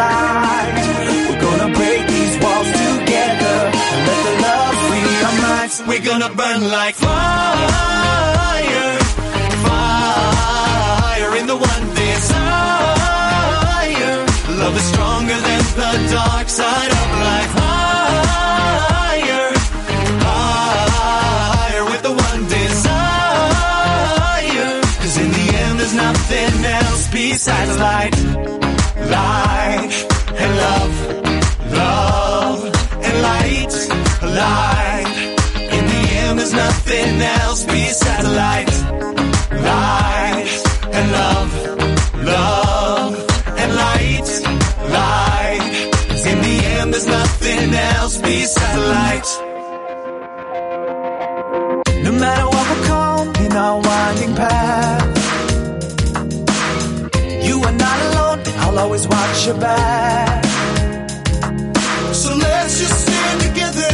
light. We're gonna break these walls together and let the love free our minds. We're gonna burn like fire, fire in the one desire. Love is stronger than the dark side of life. Higher, higher with the one desire. Cause in the end, there's nothing else besides light, light and love, love and light, light. In the end, there's nothing else besides light, light and love, love and light, light. in the end, there's nothing else besides light. No matter what will come in our winding path, always watch your back. So let's just stand together.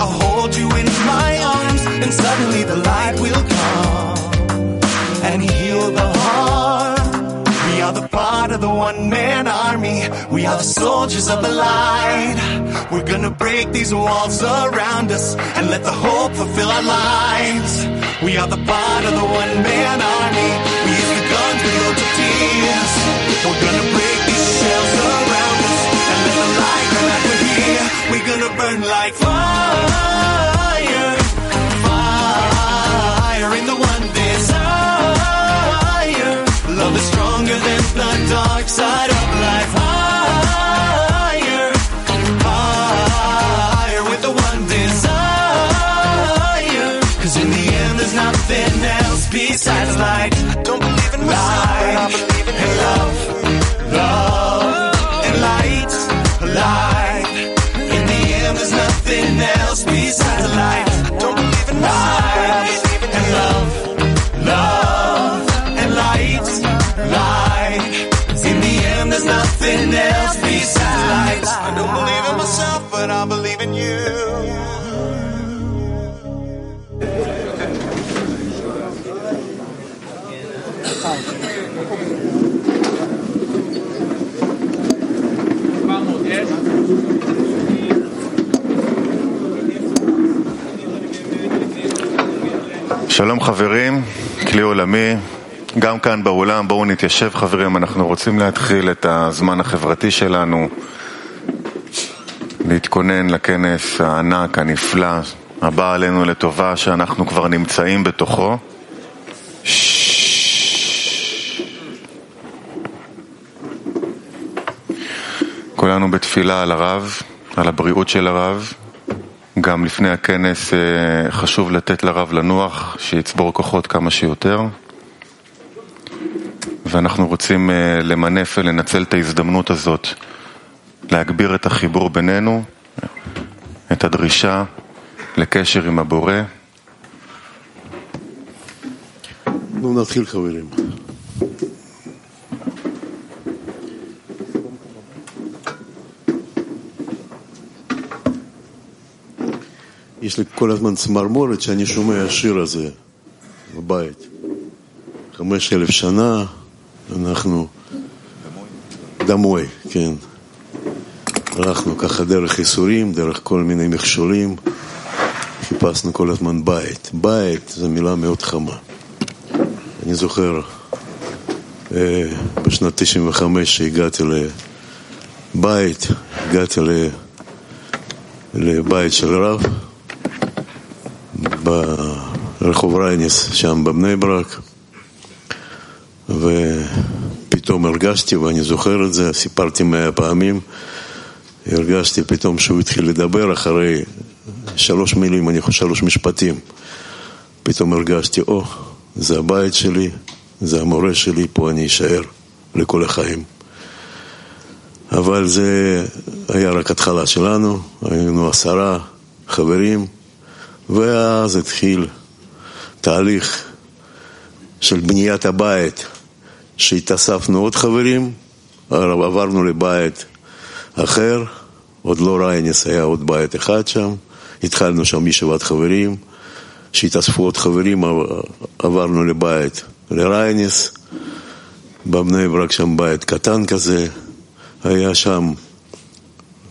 I'll hold you in my arms, and suddenly the light will come and heal the heart. We are the part of the one man army. We are the soldiers of the light. We're gonna break these walls around us and let the hope fulfill our lives. We are the part of the one man army. We use the guns, we load the tears. We're gonna break these shells around us and let the light come out we're here. We're gonna burn like fire, fire in the one desire. Love is stronger than the dark side of life. Higher, higher with the one desire. Cause in the end, there's nothing else besides light. I don't believe in light, I believe שלום חברים, כלי עולמי, גם כאן באולם, בואו נתיישב חברים, אנחנו רוצים להתחיל את הזמן החברתי שלנו, להתכונן לכנס הענק, הנפלא, הבא עלינו לטובה, שאנחנו כבר נמצאים בתוכו. כולנו בתפילה על הרב, על הבריאות של הרב. גם לפני הכנס אה, חשוב לתת לרב לנוח, שיצבור כוחות כמה שיותר. ואנחנו רוצים אה, למנף ולנצל את ההזדמנות הזאת, להגביר את החיבור בינינו, את הדרישה לקשר עם הבורא. נו, נתחיל חברים. יש לי כל הזמן צמרמורת שאני שומע השיר הזה בבית. חמש אלף שנה, אנחנו... דמוי, כן. הלכנו ככה דרך ייסורים, דרך כל מיני מכשולים, חיפשנו כל הזמן בית. בית זו מילה מאוד חמה. אני זוכר אה, בשנת 95 שהגעתי לבית, הגעתי לבית של רב ברחוב רייניס, שם בבני ברק, ופתאום הרגשתי, ואני זוכר את זה, סיפרתי מאה פעמים, הרגשתי פתאום שהוא התחיל לדבר אחרי שלוש מילים, אני חושב שלוש משפטים. פתאום הרגשתי, או, זה הבית שלי, זה המורה שלי, פה אני אשאר לכל החיים. אבל זה היה רק התחלה שלנו, היינו עשרה חברים, ואז התחיל תהליך של בניית הבית, שהתאספנו עוד חברים, עברנו לבית אחר, עוד לא רייניס, היה עוד בית אחד שם, התחלנו שם ישיבת חברים, שהתאספו עוד חברים, עברנו לבית לרייניס, בבני ברק שם בית קטן כזה, היה שם,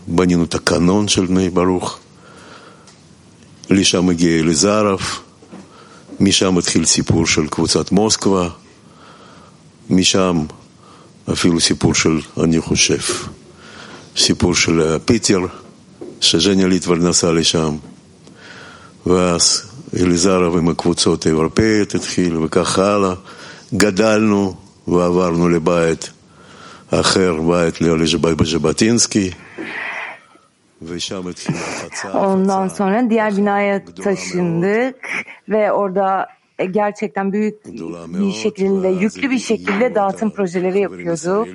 בנינו את הקנון של בני ברוך, לשם הגיע אליזרוב, משם התחיל סיפור של קבוצת מוסקבה, משם אפילו סיפור של, אני חושב, סיפור של פיטר, שז'ניה ליטבר נסע לשם, ואז אליזרוב עם הקבוצות האירופאיות התחיל, וכך הלאה. גדלנו ועברנו לבית אחר, בית לז'בטינסקי. Ondan sonra diğer binaya taşındık ve orada gerçekten büyük bir şekilde, yüklü bir şekilde dağıtım projeleri yapıyorduk.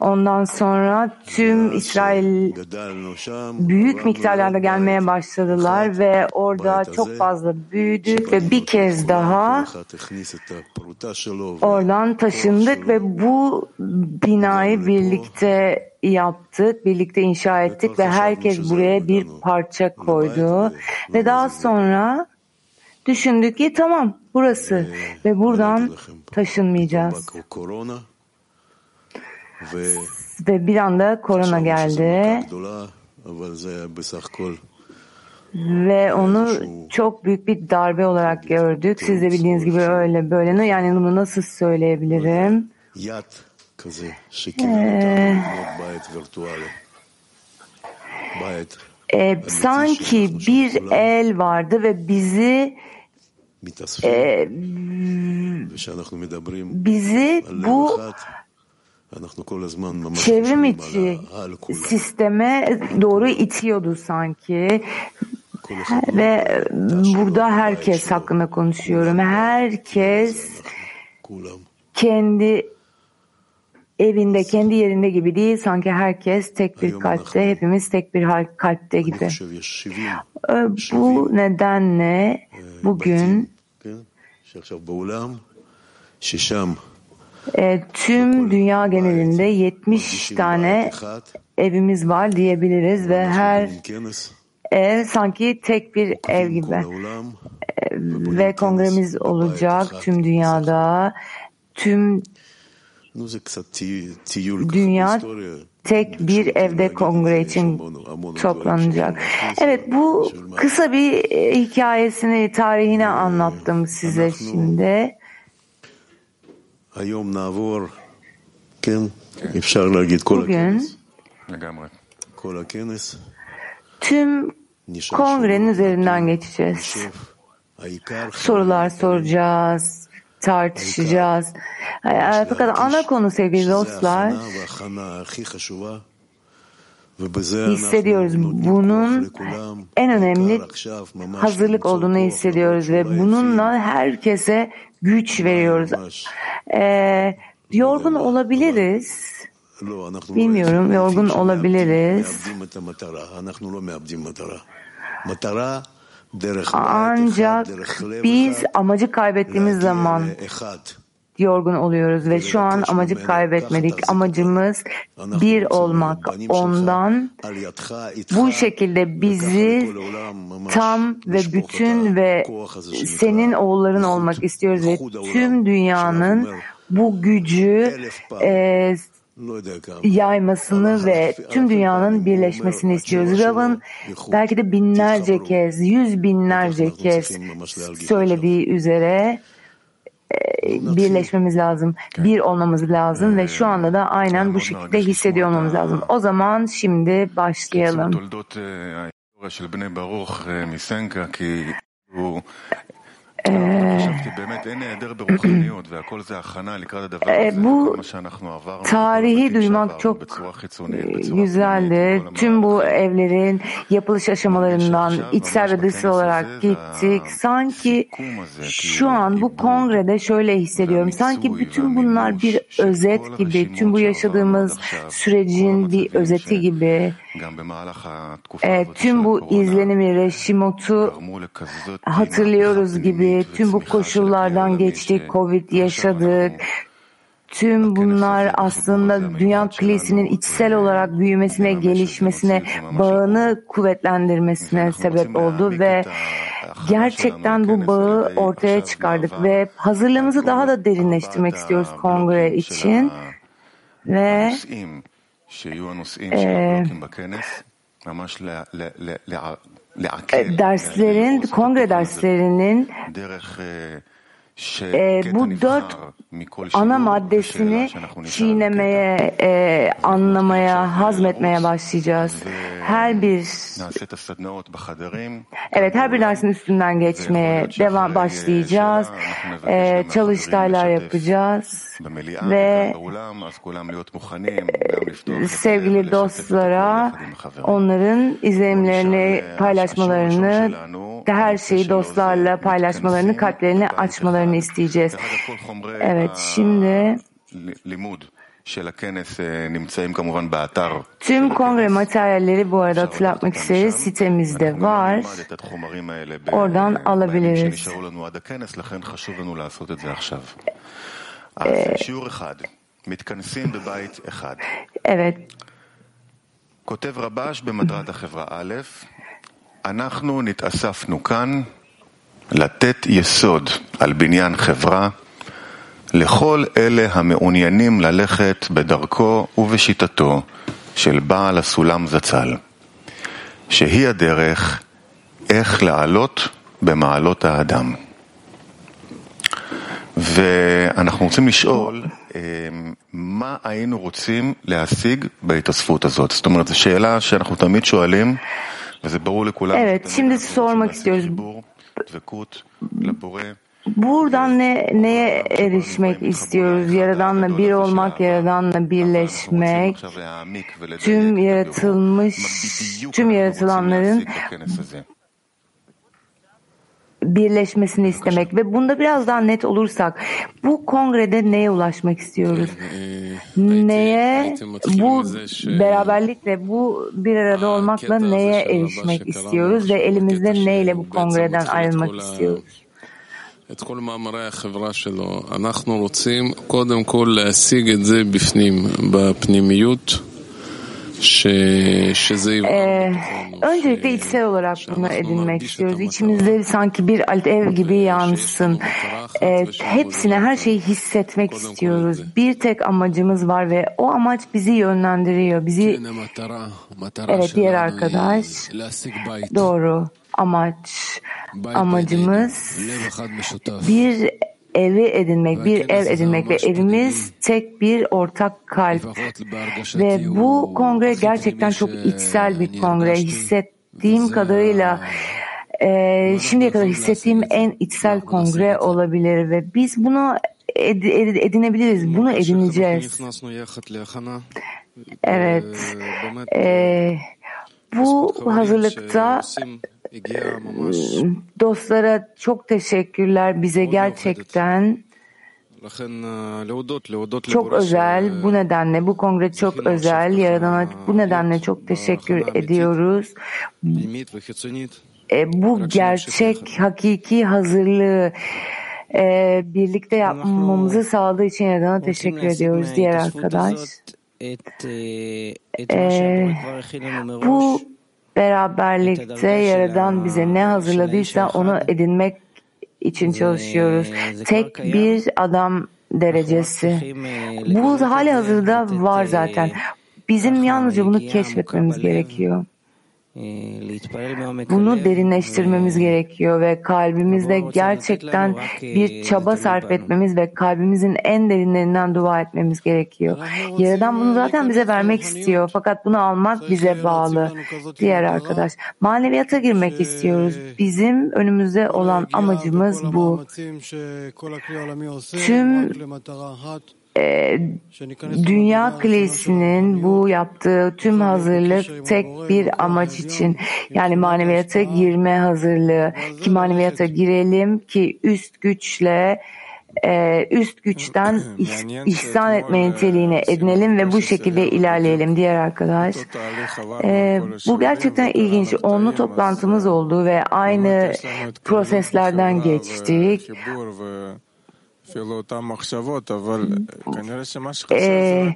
Ondan sonra tüm İsrail büyük miktarlarda gelmeye başladılar ve orada çok fazla büyüdük ve bir kez daha oradan taşındık ve bu binayı birlikte yaptık, birlikte inşa ettik ve herkes buraya bir parça koydu ve daha sonra düşündük ki tamam burası ve buradan taşınmayacağız. Ve bir anda korona geldi. Ve onu çok büyük bir darbe olarak gördük. Siz de bildiğiniz gibi öyle böyle. Yani bunu nasıl söyleyebilirim? E, sanki bir el vardı ve bizi e, bizi bu çevrim içi sisteme doğru itiyordu sanki. Ve burada herkes hakkında konuşuyorum. Herkes kendi evinde, kendi yerinde gibi değil. Sanki herkes tek bir kalpte, hepimiz tek bir kalpte gibi. Bu nedenle bugün e, tüm dünya genelinde 70 tane evimiz var diyebiliriz ve her ev sanki tek bir ev gibi. Ve kongremiz olacak tüm dünyada. Tüm dünya tek bir evde kongre için toplanacak. Evet bu kısa bir hikayesini, tarihini anlattım size şimdi. Bugün tüm kongrenin üzerinden geçeceğiz. Sorular soracağız, tartışacağız. Fakat ana konu sevgili dostlar hissediyoruz. Bunun en önemli hazırlık olduğunu hissediyoruz ve bununla herkese güç veriyoruz. Ee, yorgun olabiliriz. Bilmiyorum, yorgun olabiliriz. Ancak biz amacı kaybettiğimiz zaman yorgun oluyoruz ve şu an amacı kaybetmedik. Amacımız bir olmak. Ondan bu şekilde bizi tam ve bütün ve senin oğulların olmak istiyoruz ve tüm dünyanın bu gücü e, yaymasını ve tüm dünyanın birleşmesini istiyoruz. Rav'ın belki de binlerce kez, yüz binlerce kez söylediği üzere birleşmemiz lazım, bir olmamız lazım ve şu anda da aynen bu şekilde hissediyor olmamız lazım. O zaman şimdi başlayalım. Bu tarihi duymak çok güzeldi. Tüm bu evlerin yapılış aşamalarından içsel ve dışsal olarak gittik. Sanki şu an bu kongrede şöyle hissediyorum. Sanki bütün bunlar bir özet gibi, tüm bu yaşadığımız sürecin bir özeti gibi. E, tüm bu izlenimi, Reşimot'u hatırlıyoruz gibi, tüm bu koşullardan geçtik, Covid yaşadık, Tüm bunlar aslında dünya kilisinin içsel olarak büyümesine, gelişmesine, bağını kuvvetlendirmesine sebep oldu ve gerçekten bu bağı ortaya çıkardık ve hazırlığımızı daha da derinleştirmek istiyoruz kongre için. ve e, derslerin, kongre derslerinin e, bu dört ana maddesini çiğnemeye, e, anlamaya, hazmetmeye başlayacağız. Her bir evet her bir dersin üstünden geçmeye devam başlayacağız. E, çalıştaylar yapacağız ve sevgili dostlara onların izlenimlerini paylaşmalarını her şeyi dostlarla paylaşmalarını, kalplerini açmalarını isteyeceğiz. Evet, şimdi Tüm kongre materyalleri bu arada hatırlatmak isteriz. Sitemizde var. Oradan alabiliriz. Ee, evet. כותב רבש במטרת החברה א', אנחנו נתאספנו כאן לתת יסוד על בניין חברה לכל אלה המעוניינים ללכת בדרכו ובשיטתו של בעל הסולם זצ"ל, שהיא הדרך איך לעלות במעלות האדם. ואנחנו רוצים לשאול מה היינו רוצים להשיג בהתאספות הזאת. זאת אומרת, זו שאלה שאנחנו תמיד שואלים, וזה ברור לכולם. Evet, şimdi sormak istiyoruz. Buradan ne, neye erişmek istiyoruz? Yaradanla bir olmak, Yaradanla birleşmek, tüm yaratılmış, tüm yaratılanların birleşmesini istemek ve bunda biraz daha net olursak bu kongrede neye ulaşmak istiyoruz? Neye bu beraberlikle bu bir arada olmakla neye erişmek istiyoruz ve elimizde neyle bu kongreden ayrılmak istiyoruz? את כל מאמרי החברה שלו. אנחנו רוצים קודם כל להשיג את זה בפנים, בפנימיות. Ee, öncelikle içsel olarak bunu edinmek istiyoruz. İçimizde sanki bir alev gibi yansın. Ee, hepsine her şeyi hissetmek istiyoruz. Bir tek amacımız var ve o amaç bizi yönlendiriyor. Bizi Evet diğer arkadaş. Doğru. Amaç. Amacımız bir evi edinmek, bir ev edinmek ve evimiz tek bir ortak kalp. Ve bu kongre gerçekten çok içsel bir kongre. Hissettiğim kadarıyla e, şimdiye kadar hissettiğim en içsel kongre olabilir ve biz bunu ed edinebiliriz. Bunu edineceğiz. Evet. E, bu hazırlıkta Dostlara çok teşekkürler bize gerçekten çok özel. Bu nedenle bu kongre çok özel. Yaradana bu nedenle çok teşekkür ediyoruz. E, bu gerçek, hakiki hazırlığı e, birlikte yapmamızı sağladığı için Yaradan'a teşekkür ediyoruz diğer arkadaş. E, bu beraberlikte Yaradan bize ne hazırladıysa onu edinmek için çalışıyoruz. Tek bir adam derecesi. Bu hali hazırda var zaten. Bizim yalnızca bunu keşfetmemiz gerekiyor. Bunu derinleştirmemiz gerekiyor ve kalbimizde gerçekten bir çaba sarf etmemiz ve kalbimizin en derinlerinden dua etmemiz gerekiyor. Yaradan bunu zaten bize vermek istiyor fakat bunu almak bize bağlı. Diğer arkadaş, maneviyata girmek istiyoruz. Bizim önümüzde olan amacımız bu. Tüm e, Dünya Kilisi'nin bu yaptığı tüm hazırlık tek bir amaç için yani maneviyata girme hazırlığı ki maneviyata girelim ki üst güçle e, üst güçten ihsan etme niteliğini edinelim ve bu şekilde ilerleyelim diğer arkadaş. E, bu gerçekten ilginç. Onlu toplantımız oldu ve aynı proseslerden geçtik. E,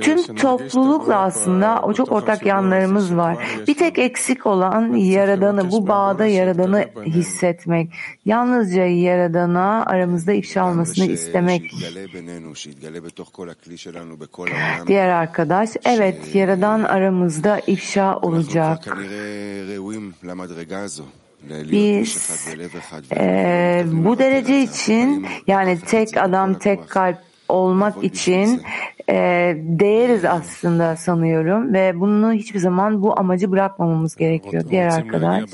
tüm toplulukla aslında o çok ortak yanlarımız var. Bir tek eksik olan Yaradan'ı, bu bağda Yaradan'ı hissetmek. Yalnızca Yaradan'a aramızda ifşa olmasını istemek. Diğer arkadaş, evet Yaradan aramızda ifşa olacak. Biz e, bu derece için yani tek adam tek kalp olmak için e, değeriz aslında sanıyorum ve bunu hiçbir zaman bu amacı bırakmamamız gerekiyor. Diğer arkadaş.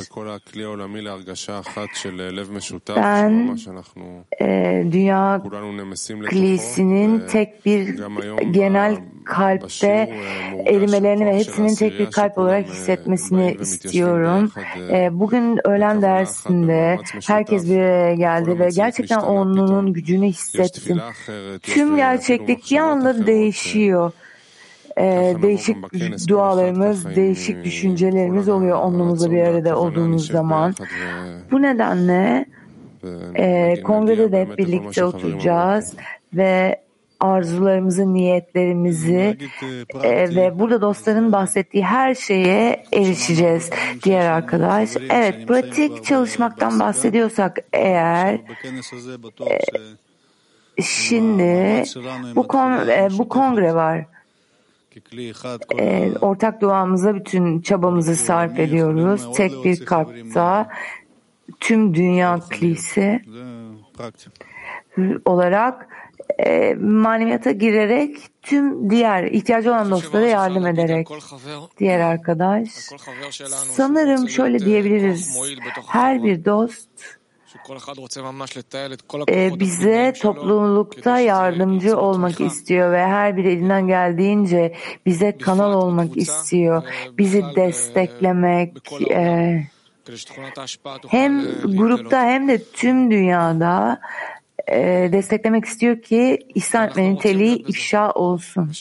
Ben e, Dünya Kilisinin tek bir genel kalpte erimelerini ve hepsinin tek bir kalp olarak hissetmesini istiyorum. E, bugün öğlen dersinde herkes bir araya geldi ve gerçekten onun gücünü hissettim. Tüm gerçeklik bir anda değişiyor. Ee, değişik dualarımız, değişik düşüncelerimiz oluyor onunla bir arada olduğumuz zaman. Bu nedenle e, kongrede de hep birlikte oturacağız ve arzularımızı, niyetlerimizi e, ve burada dostların bahsettiği her şeye erişeceğiz diğer arkadaş. Evet, pratik çalışmaktan bahsediyorsak eğer e, Şimdi bu, kon, e, bu kongre var. E, ortak duamıza bütün çabamızı sarf ediyoruz. Tek bir kalpta tüm dünya kilisi olarak e, maneviyata girerek tüm diğer ihtiyacı olan dostlara yardım ederek diğer arkadaş. Sanırım şöyle diyebiliriz. Her bir dost e, bize toplulukta yardımcı olmak istiyor ve her bir elinden geldiğince bize kanal olmak istiyor. Bizi desteklemek, e, hem grupta hem de tüm dünyada e, desteklemek istiyor ki İslam niteliği ifşa olsun.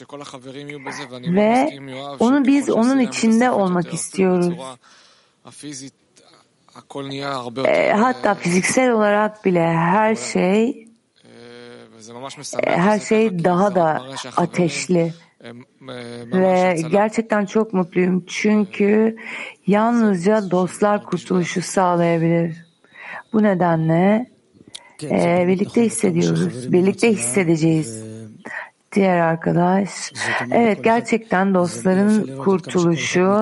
Ve onu biz onun içinde olmak istiyoruz. E, hatta fiziksel olarak bile her şey her şey daha da ateşli. Ve gerçekten çok mutluyum çünkü yalnızca dostlar kurtuluşu sağlayabilir. Bu nedenle e, birlikte hissediyoruz, birlikte hissedeceğiz. Diğer arkadaş. Evet gerçekten dostların kurtuluşu.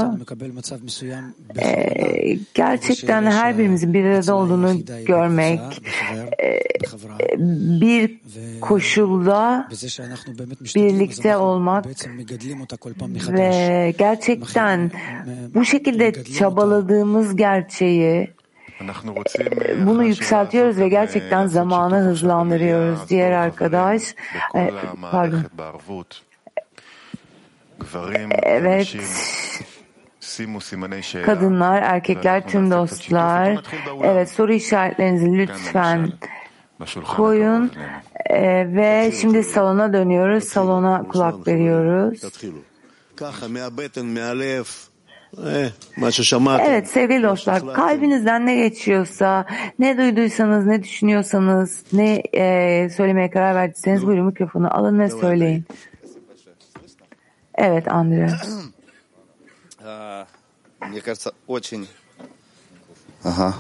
e, gerçekten her birimizin bir arada olduğunu görmek e, bir koşulda birlikte olmak ve gerçekten bu şekilde çabaladığımız gerçeği bunu yükseltiyoruz ve gerçekten zamanı hızlandırıyoruz. Diğer arkadaş, pardon. Evet. Kadınlar, erkekler, tüm dostlar. Evet, soru işaretlerinizi lütfen koyun ve şimdi salona dönüyoruz. Salona kulak veriyoruz. Evet sevgili dostlar kalbinizden ne geçiyorsa ne duyduysanız ne düşünüyorsanız ne e, söylemeye karar verdiyseniz buyurun mikrofonu alın ve söyleyin. Evet Andre. Мне кажется, очень, ага,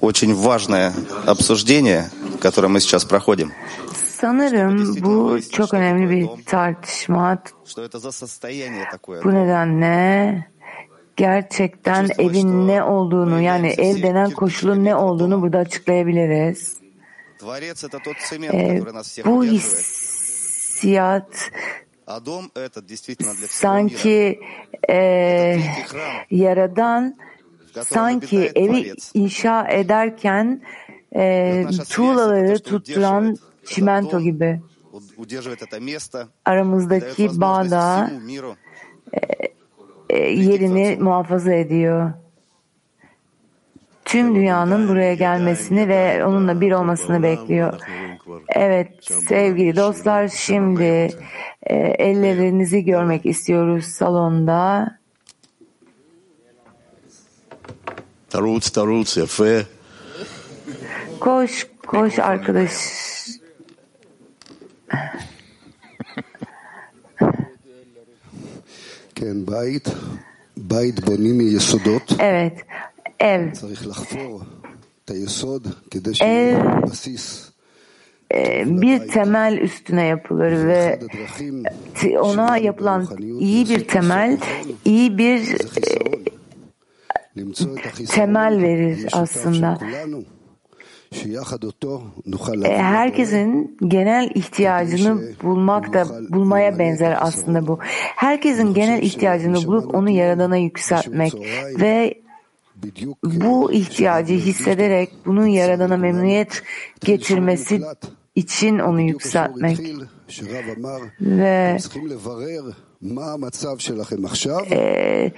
очень важное обсуждение, которое мы сейчас проходим. Sanırım bu çok önemli bir tartışma. Bu nedenle gerçekten evin ne olduğunu yani ev denen koşulun ne olduğunu burada açıklayabiliriz. Ee, bu hissiyat sanki e, yaradan sanki evi inşa ederken e, tuğlaları tutturan çimento gibi. aramızdaki bağda e, yerini muhafaza ediyor. Tüm dünyanın buraya gelmesini ve onunla bir olmasını bekliyor. Evet sevgili dostlar şimdi e, ellerinizi görmek istiyoruz salonda. Taruts, taruts, yafe. Koş, koş arkadaş. Evet, ev. Ev e, bir temel üstüne yapılır ve ona yapılan iyi bir temel, iyi bir e, temel verir aslında. E, herkesin genel ihtiyacını bulmak da bulmaya benzer aslında bu. Herkesin genel ihtiyacını bulup onu yaradana yükseltmek ve bu ihtiyacı hissederek bunun yaradana memnuniyet getirmesi için onu yükseltmek ve e,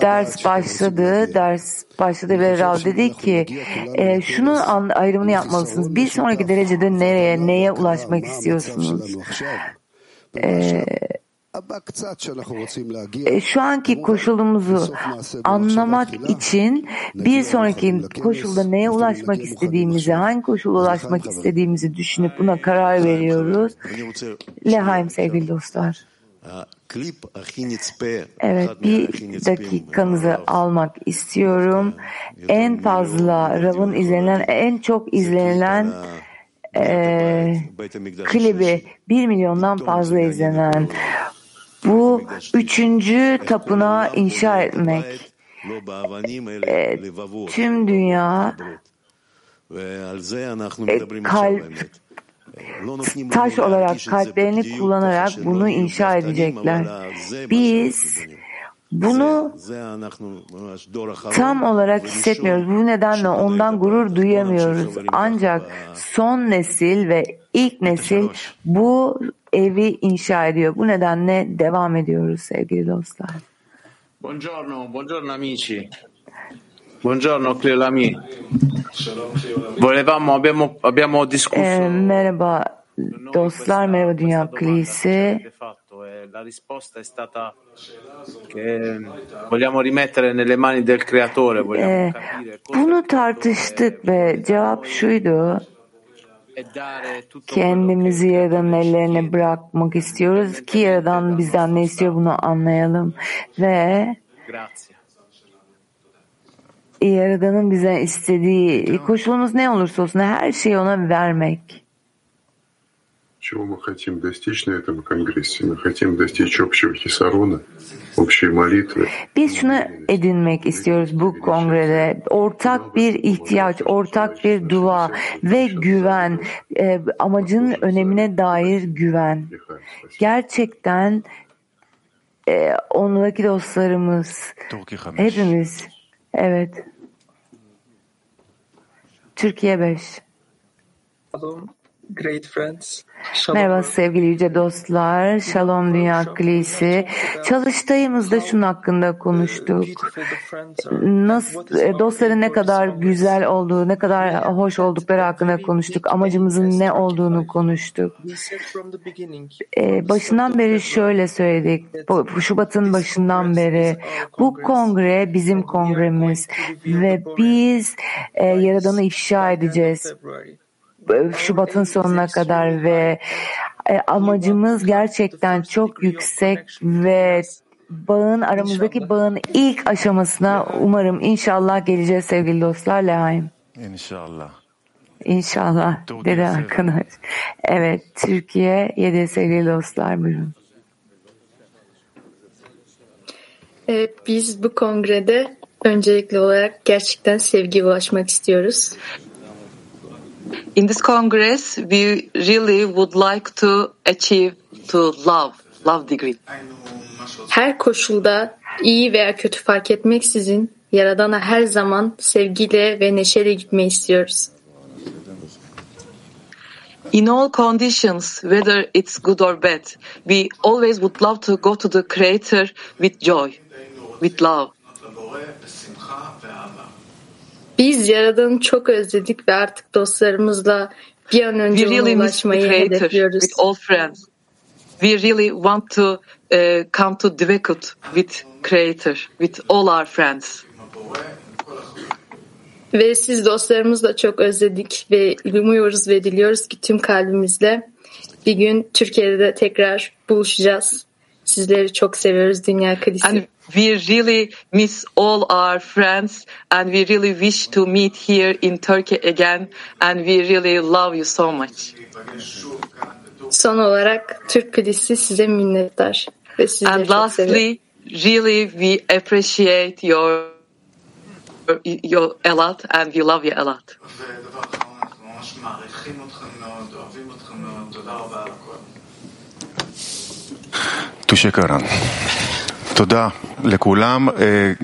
ders başladı, ders başladı ve Rav dedi ki e, şunun ayrımını yapmalısınız. Bir sonraki derecede nereye, neye ulaşmak istiyorsunuz? E, şu anki koşulumuzu anlamak için bir sonraki koşulda neye ulaşmak istediğimizi, hangi koşula ulaşmak istediğimizi düşünüp buna karar veriyoruz. Lehaim sevgili dostlar. Evet bir dakikanızı almak istiyorum. En fazla Rav'ın izlenen, en çok izlenilen e, klibi bir milyondan fazla izlenen bu üçüncü tapınağı inşa etmek. E, tüm dünya e, kalp taş olarak kalplerini kullanarak bunu inşa edecekler. Biz bunu tam olarak hissetmiyoruz. Bu nedenle ondan gurur duyamıyoruz. Ancak son nesil ve ilk nesil bu evi inşa ediyor. Bu nedenle devam ediyoruz sevgili dostlar. Buongiorno, buongiorno amici. Buongiorno Cleolami. Volevamo, abbiamo, abbiamo discusso. Ee, merhaba dostlar, merhaba Dünya Kilisi. La risposta è stata che vogliamo rimettere nelle mani del creatore. Ee, bunu tartıştık ve cevap şuydu. Kendimizi Yaradan'ın ellerine bırakmak istiyoruz ki Yaradan bizden ne istiyor bunu anlayalım ve Yaradan'ın bize istediği koşulumuz ne olursa olsun her şeyi ona vermek. Чего мы хотим достичь на этом конгрессе? Мы хотим достичь общего хисарона, общей молитвы. Biz şunu edinmek istiyoruz bu kongrede. Ortak bir ihtiyaç, ortak bir dua ve güven, e, amacın önemine dair güven. Gerçekten e, ondaki dostlarımız, hepimiz, evet. Türkiye 5. Great friends. Merhaba sevgili yüce dostlar. Shalom Dünya Kilisi. Çalıştayımızda şunun hakkında konuştuk. Nasıl, e, dostların ne kadar güzel olduğu, ne kadar hoş oldukları hakkında konuştuk. Amacımızın ne olduğunu konuştuk. Ee, başından beri şöyle söyledik. Şubat'ın başından beri bu kongre bizim kongremiz ve biz e, Yaradan'ı ifşa edeceğiz. Şubat'ın sonuna kadar ve e, amacımız gerçekten çok yüksek ve bağın aramızdaki bağın ilk aşamasına umarım inşallah geleceğiz sevgili dostlar Lehaim. İnşallah. İnşallah dedi arkadaş. Evet Türkiye yedi sevgili dostlar buyurun. Ee, biz bu kongrede öncelikli olarak gerçekten sevgiye ulaşmak istiyoruz. In this Congress, we really would like to achieve to love, love degree. Her koşulda iyi veya kötü fark etmeksizin Yaradan'a her zaman sevgiyle ve neşeyle gitmeyi istiyoruz. In all conditions, whether it's good or bad, we always would love to go to the Creator with joy, with love. Biz Yaradan'ı çok özledik ve artık dostlarımızla bir an önce we really ulaşmayı hedefliyoruz. With all friends. We really want to uh, come to Dvekut with Creator, with all our friends. Ve siz dostlarımızla çok özledik ve umuyoruz ve diliyoruz ki tüm kalbimizle Bir gün Türkiye'de de tekrar buluşacağız. Sizleri çok seviyoruz Dünya Kalisi. And we really miss all our friends and we really wish to meet here in Turkey again and we really love you so much. Son olarak Türk Kalisi size minnettar ve sizleri And çok lastly, really we appreciate your your a lot and we love you a lot. טושקרן. תודה לכולם, אה,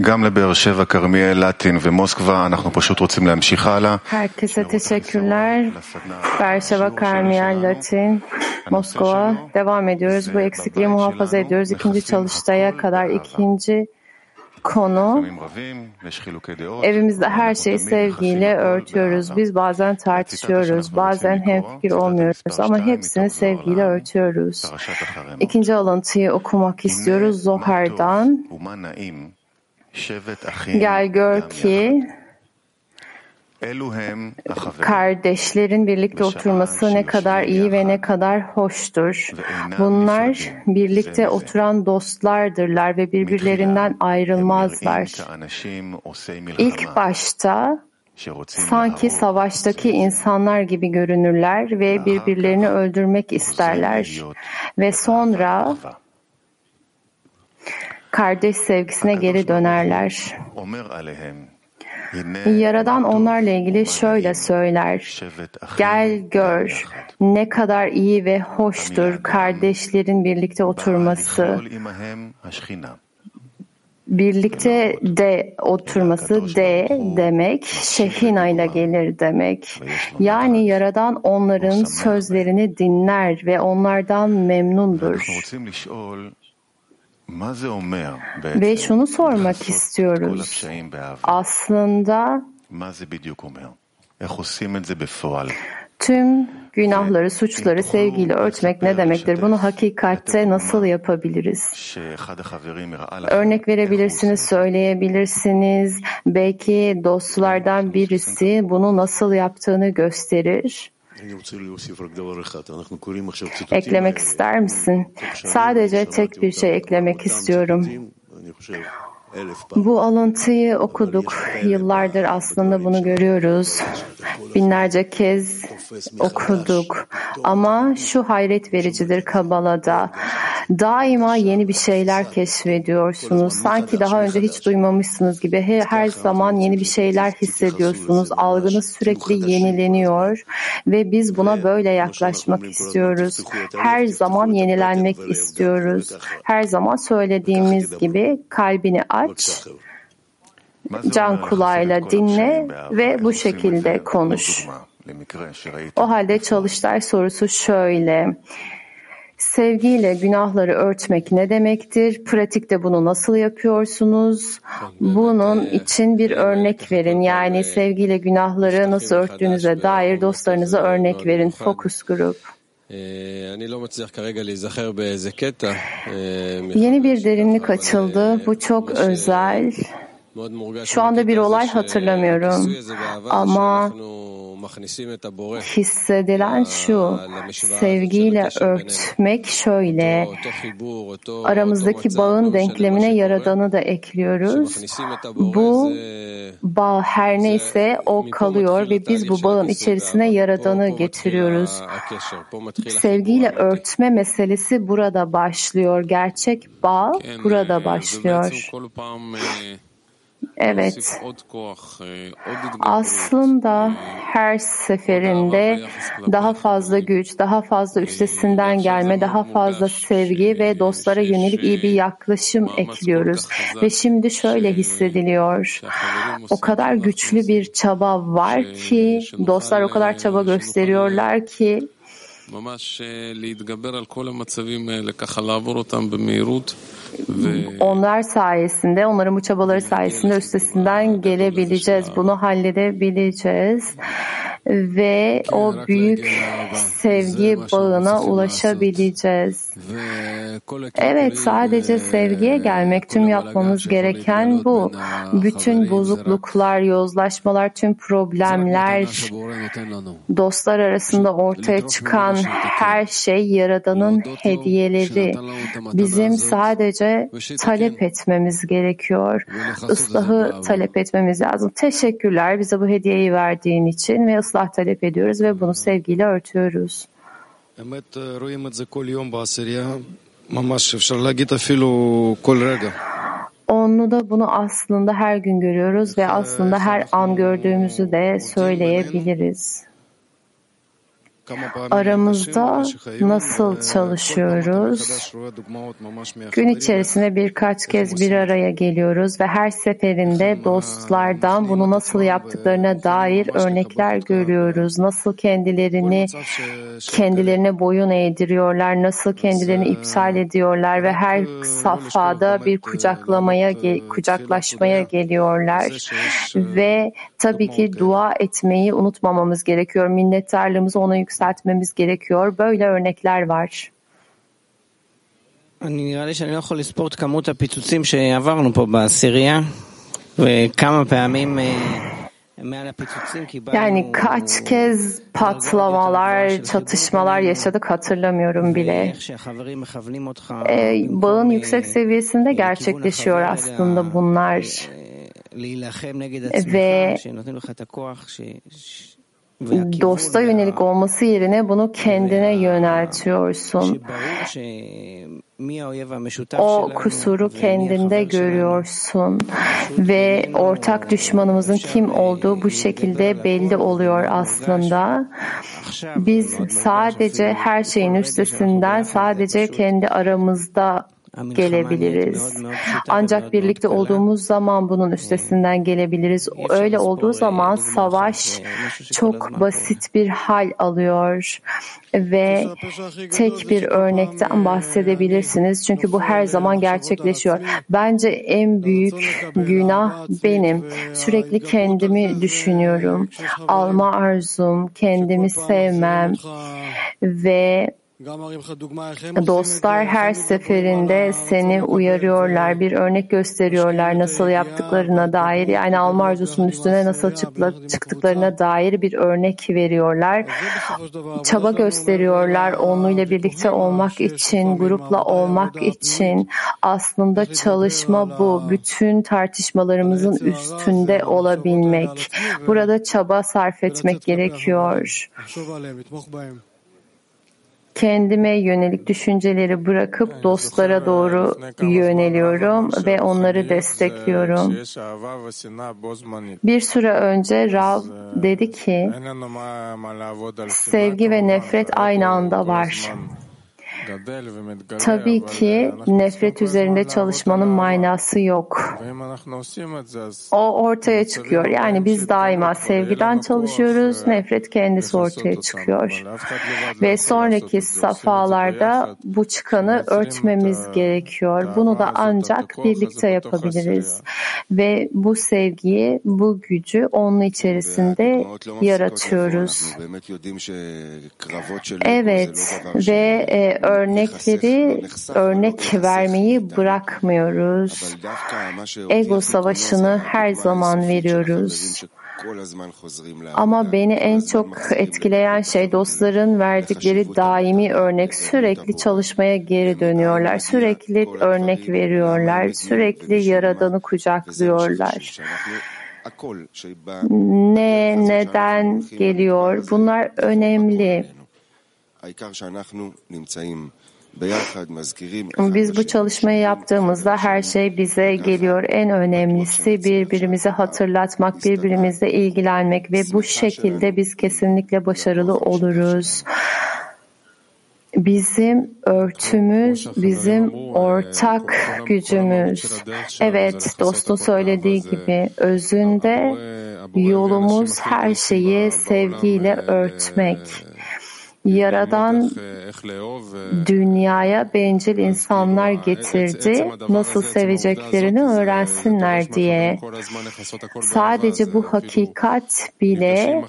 גם לבאר שבע, כרמיאל, לטין ומוסקבה, אנחנו פשוט רוצים להמשיך הלאה. Herkese teşekkürler. Berşeva, Karmiyel, Latin, Moskova. Devam ediyoruz. Bu eksikliği muhafaza ediyoruz. İkinci çalıştaya kadar ikinci konu evimizde her şeyi sevgiyle örtüyoruz. Biz bazen tartışıyoruz, bazen hemfikir olmuyoruz ama hepsini sevgiyle örtüyoruz. İkinci alıntıyı okumak istiyoruz Zohar'dan. Gel gör ki Kardeşlerin birlikte oturması ne kadar iyi ve ne kadar hoştur. Bunlar birlikte oturan dostlardırlar ve birbirlerinden ayrılmazlar. İlk başta sanki savaştaki insanlar gibi görünürler ve birbirlerini öldürmek isterler ve sonra kardeş sevgisine geri dönerler. Yaradan onlarla ilgili şöyle söyler. Gel gör ne kadar iyi ve hoştur kardeşlerin birlikte oturması. Birlikte de oturması de demek şehina ile gelir demek. Yani Yaradan onların sözlerini dinler ve onlardan memnundur. Ve şunu sormak istiyoruz. Aslında tüm günahları, suçları sevgiyle örtmek ne demektir? Bunu hakikatte nasıl yapabiliriz? Örnek verebilirsiniz, söyleyebilirsiniz. Belki dostlardan birisi bunu nasıl yaptığını gösterir. Eklemek ister misin? Sadece tek bir şey eklemek istiyorum. Bu alıntıyı okuduk. Yıllardır aslında bunu görüyoruz. Binlerce kez okuduk. Ama şu hayret vericidir Kabala'da. Daima yeni bir şeyler keşfediyorsunuz. Sanki daha önce hiç duymamışsınız gibi her zaman yeni bir şeyler hissediyorsunuz. Algınız sürekli yenileniyor ve biz buna böyle yaklaşmak istiyoruz. Her zaman yenilenmek istiyoruz. Her zaman söylediğimiz gibi kalbini aç aç, can kulağıyla dinle ve bu şekilde konuş. O halde çalıştay sorusu şöyle. Sevgiyle günahları örtmek ne demektir? Pratikte bunu nasıl yapıyorsunuz? Bunun için bir örnek verin. Yani sevgiyle günahları nasıl örttüğünüze dair dostlarınıza örnek verin. Fokus grup. Yeni bir derinlik açıldı. Bu çok özel. Şu anda bir olay hatırlamıyorum ama hissedilen şu, sevgiyle örtmek şöyle, aramızdaki bağın denklemine yaradanı da ekliyoruz. Bu bağ her neyse o kalıyor ve biz bu bağın içerisine yaradanı getiriyoruz. Sevgiyle örtme meselesi burada başlıyor. Gerçek bağ burada başlıyor. Evet. Aslında her seferinde daha fazla güç, daha fazla üstesinden gelme, daha fazla sevgi ve dostlara yönelik iyi bir yaklaşım ekliyoruz. Ve şimdi şöyle hissediliyor. O kadar güçlü bir çaba var ki, dostlar o kadar çaba gösteriyorlar ki, onlar sayesinde, onların bu çabaları sayesinde üstesinden gelebileceğiz, bunu halledebileceğiz. Ve o büyük sevgi bağına ulaşabileceğiz. Evet, sadece sevgiye gelmek, tüm yapmamız gereken bu. Bütün bozukluklar, yozlaşmalar, tüm problemler, dostlar arasında ortaya çıkan her şey Yaradan'ın hediyeleri. Bizim sadece talep etmemiz gerekiyor. Islahı talep etmemiz lazım. Teşekkürler bize bu hediyeyi verdiğin için ve ıslah talep ediyoruz ve bunu sevgiyle örtüyoruz. Onu da bunu aslında her gün görüyoruz ve aslında her an gördüğümüzü de söyleyebiliriz aramızda nasıl çalışıyoruz? Gün içerisinde birkaç kez bir araya geliyoruz ve her seferinde dostlardan bunu nasıl yaptıklarına dair örnekler görüyoruz. Nasıl kendilerini kendilerine boyun eğdiriyorlar, nasıl kendilerini iptal ediyorlar ve her safhada bir kucaklamaya, kucaklaşmaya geliyorlar. Ve tabii ki dua etmeyi unutmamamız gerekiyor. Minnettarlığımızı ona yükseltmemiz yükseltmemiz gerekiyor. Böyle örnekler var. נראה לי שאני לא יכול לספור את כמות הפיצוצים שעברנו פה בעשירייה וכמה פעמים yani kaç kez patlamalar, çatışmalar yaşadık hatırlamıyorum bile. Ee, bağın yüksek seviyesinde gerçekleşiyor aslında bunlar. Ve dosta yönelik olması yerine bunu kendine yöneltiyorsun. O kusuru kendinde görüyorsun ve ortak düşmanımızın kim olduğu bu şekilde belli oluyor aslında. Biz sadece her şeyin üstesinden sadece kendi aramızda gelebiliriz. Ancak birlikte olduğumuz zaman bunun üstesinden gelebiliriz. Öyle olduğu zaman savaş çok basit bir hal alıyor ve tek bir örnekten bahsedebilirsiniz. Çünkü bu her zaman gerçekleşiyor. Bence en büyük günah benim. Sürekli kendimi düşünüyorum. Alma arzum, kendimi sevmem ve Dostlar her seferinde seni uyarıyorlar, bir örnek gösteriyorlar nasıl yaptıklarına dair. Yani alma arzusunun üstüne nasıl çıktıklarına dair bir örnek veriyorlar. Çaba gösteriyorlar onunla birlikte olmak için, grupla olmak için. Aslında çalışma bu. Bütün tartışmalarımızın üstünde olabilmek. Burada çaba sarf etmek gerekiyor kendime yönelik düşünceleri bırakıp dostlara doğru yöneliyorum ve onları destekliyorum. Bir süre önce Rav dedi ki sevgi ve nefret aynı anda var. Tabii ki nefret üzerinde çalışmanın manası yok. O ortaya çıkıyor. Yani biz daima sevgiden çalışıyoruz, nefret kendisi ortaya çıkıyor. Ve sonraki safhalarda bu çıkanı örtmemiz gerekiyor. Bunu da ancak birlikte yapabiliriz. Ve bu sevgiyi, bu gücü onun içerisinde yaratıyoruz. Evet ve e, örnekleri örnek vermeyi bırakmıyoruz. Ego savaşını her zaman veriyoruz. Ama beni en çok etkileyen şey dostların verdikleri daimi örnek. Sürekli çalışmaya geri dönüyorlar. Sürekli örnek veriyorlar. Sürekli Yaradan'ı kucaklıyorlar. Ne, neden geliyor? Bunlar önemli. Biz bu çalışmayı yaptığımızda her şey bize geliyor. En önemlisi birbirimizi hatırlatmak, birbirimizle ilgilenmek ve bu şekilde biz kesinlikle başarılı oluruz. Bizim örtümüz, bizim ortak gücümüz. Evet, dostun söylediği gibi özünde yolumuz her şeyi sevgiyle örtmek. Yaradan dünyaya bencil insanlar getirdi, nasıl seveceklerini öğrensinler diye. Sadece bu hakikat bile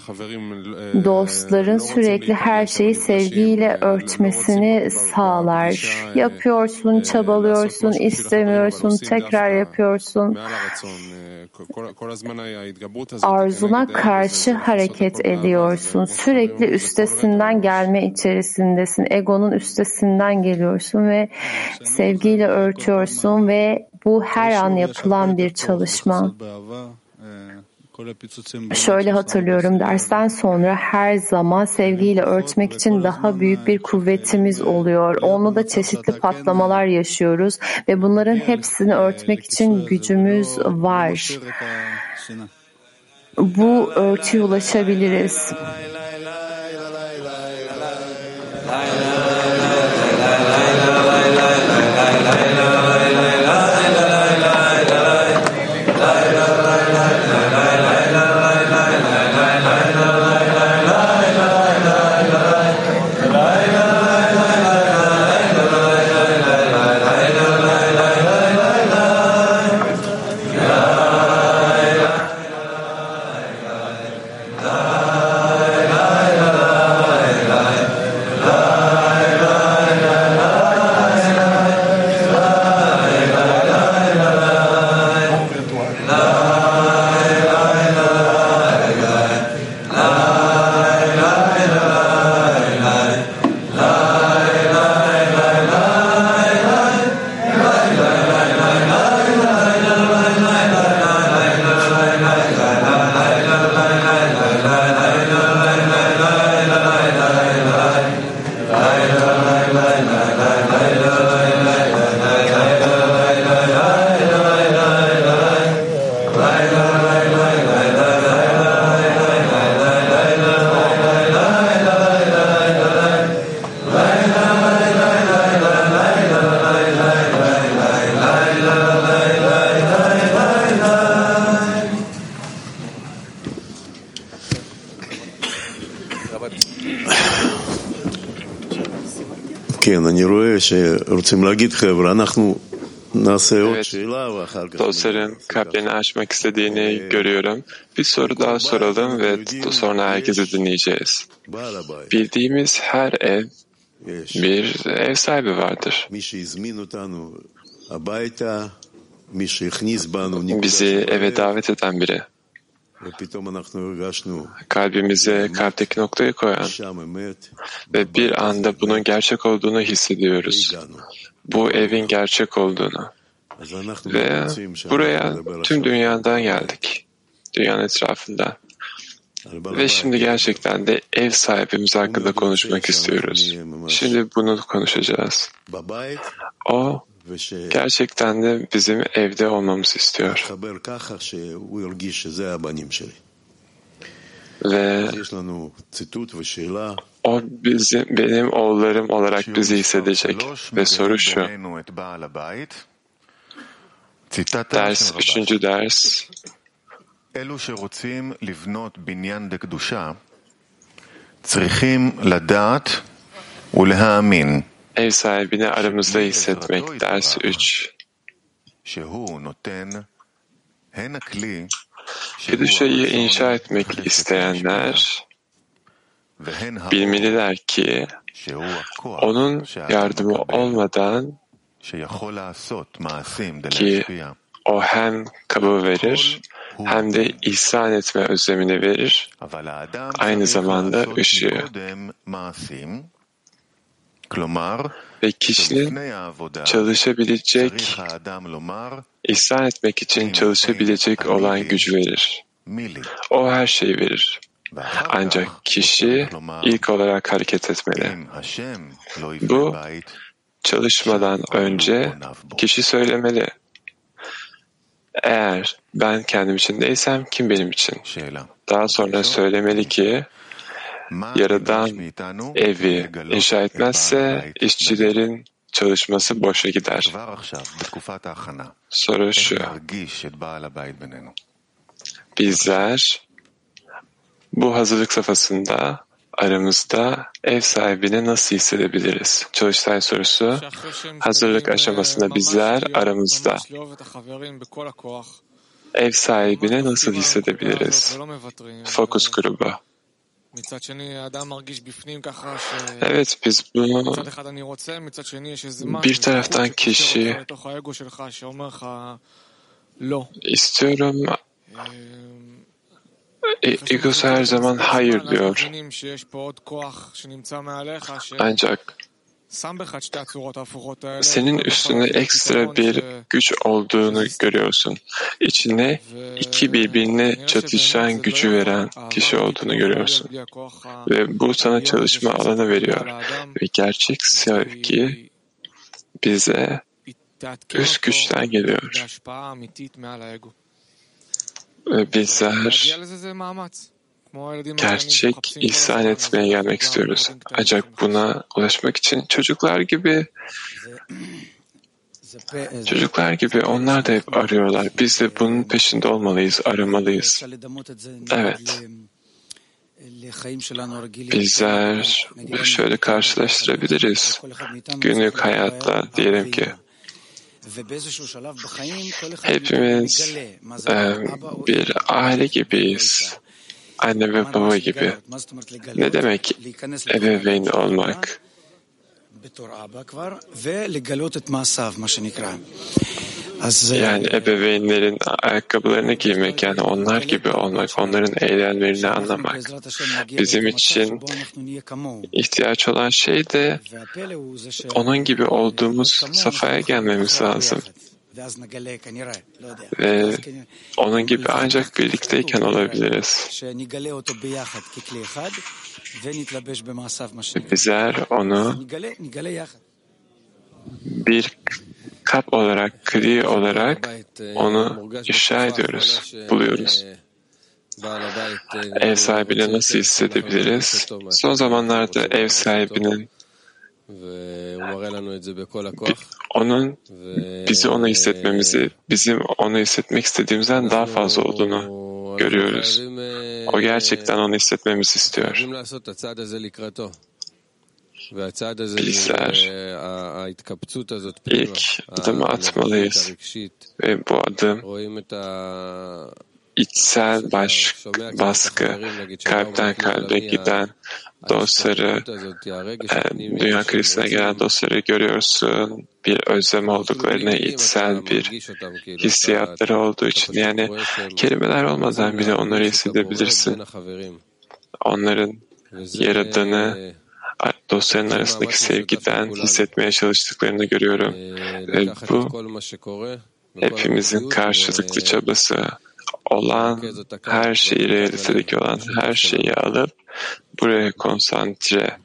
dostların sürekli her şeyi sevgiyle örtmesini sağlar. Yapıyorsun, çabalıyorsun, istemiyorsun, tekrar yapıyorsun. Arzuna karşı hareket ediyorsun. Sürekli üstesinden gelme içerisindesin. Egonun üstesinden geliyorsun ve sevgiyle örtüyorsun ve bu her an yapılan bir çalışma. Şöyle hatırlıyorum dersten sonra her zaman sevgiyle örtmek için daha büyük bir kuvvetimiz oluyor. Onunla da çeşitli patlamalar yaşıyoruz ve bunların hepsini örtmek için gücümüz var. Bu örtüye ulaşabiliriz. כן, אני רואה שרוצים להגיד, חבר'ה, אנחנו נעשה עוד Evet, שאלה ואחר כך... dostların kalplerini açmak istediğini görüyorum. Bir soru daha soralım ve sonra herkesi dinleyeceğiz. בעל הבית, Bildiğimiz her ev יש bir ev sahibi vardır. מי שהזמין אותנו הביתה, מי שהכניס בנו נקודה Bizi eve davet eden biri. kalbimize, kalpteki noktaya koyan ve bir anda bunun gerçek olduğunu hissediyoruz. Bu evin gerçek olduğunu. Ve buraya tüm dünyadan geldik. Dünyanın etrafında. Ve şimdi gerçekten de ev sahibimiz hakkında konuşmak istiyoruz. Şimdi bunu konuşacağız. O gerçekten de bizim evde olmamızı istiyor. ככה שהוא ירגיש שזה הבנים שלי. Ve אז יש לנו ציטוט ושאלה, o bizim, benim oğullarım olarak bizi hissedecek. Ve soru şu. Ders, üçüncü ders. אלו שרוצים לבנות בניין דקדושה צריכים לדעת ולהאמין ev sahibini aramızda hissetmek. Ders 3. Keduşa'yı inşa etmek isteyenler bilmeliler ki onun yardımı olmadan ki o hem kabul verir hem de ihsan etme özlemini verir. Aynı zamanda ışığı. Ve kişinin çalışabilecek, ihsan etmek için çalışabilecek olan gücü verir. O her şeyi verir. Ancak kişi ilk olarak hareket etmeli. Bu çalışmadan önce kişi söylemeli. Eğer ben kendim için değilsem kim benim için? Daha sonra söylemeli ki Yaradan evi inşa etmezse işçilerin çalışması boşa gider. Soru şu. Bizler bu hazırlık safhasında aramızda ev sahibini nasıl hissedebiliriz? Çalıştay sorusu hazırlık aşamasında bizler aramızda ev sahibini nasıl hissedebiliriz? Fokus grubu. Evet biz bunu bir taraftan kişi istiyorum e, egosu her zaman hayır diyor. Ancak senin üstünde ekstra bir güç olduğunu görüyorsun. İçine iki birbirine çatışan gücü veren kişi olduğunu görüyorsun. Ve bu sana çalışma alanı veriyor. Ve gerçek sevgi bize üst güçten geliyor. Ve bizler gerçek ihsan etmeye gelmek istiyoruz. Ancak buna ulaşmak için çocuklar gibi çocuklar gibi onlar da hep arıyorlar. Biz de bunun peşinde olmalıyız, aramalıyız. Evet. Bizler şöyle karşılaştırabiliriz. Günlük hayatta diyelim ki hepimiz bir aile gibiyiz anne ve baba gibi. Ne demek? Ebeveyn olmak? Yani ebeveynlerin ayakkabılarını giymek, yani onlar gibi olmak, onların eylemlerini anlamak. Bizim için ihtiyaç olan şey de onun gibi olduğumuz safhaya gelmemiz lazım. Ve onun gibi ancak birlikteyken olabiliriz. Bizler onu bir kap olarak, kli olarak onu ifşa ediyoruz, buluyoruz. Ev sahibini nasıl hissedebiliriz? Son zamanlarda ev sahibinin onun bizi onu hissetmemizi, bizim onu hissetmek istediğimizden daha fazla olduğunu görüyoruz. O gerçekten onu hissetmemizi istiyor. Bizler ilk adımı atmalıyız ve bu adım içsel baş, baskı, kalpten kalbe giden dostları, e, dünya krizine gelen dostları görüyorsun. Bir özlem olduklarını, içsel bir hissiyatları olduğu için. Yani kelimeler olmadan bile onları hissedebilirsin. Onların yaradanı, dostların arasındaki sevgiden hissetmeye çalıştıklarını görüyorum. Ve bu hepimizin karşılıklı çabası olan her şeyi, realitedeki olan her şeyi alıp buraya konsantre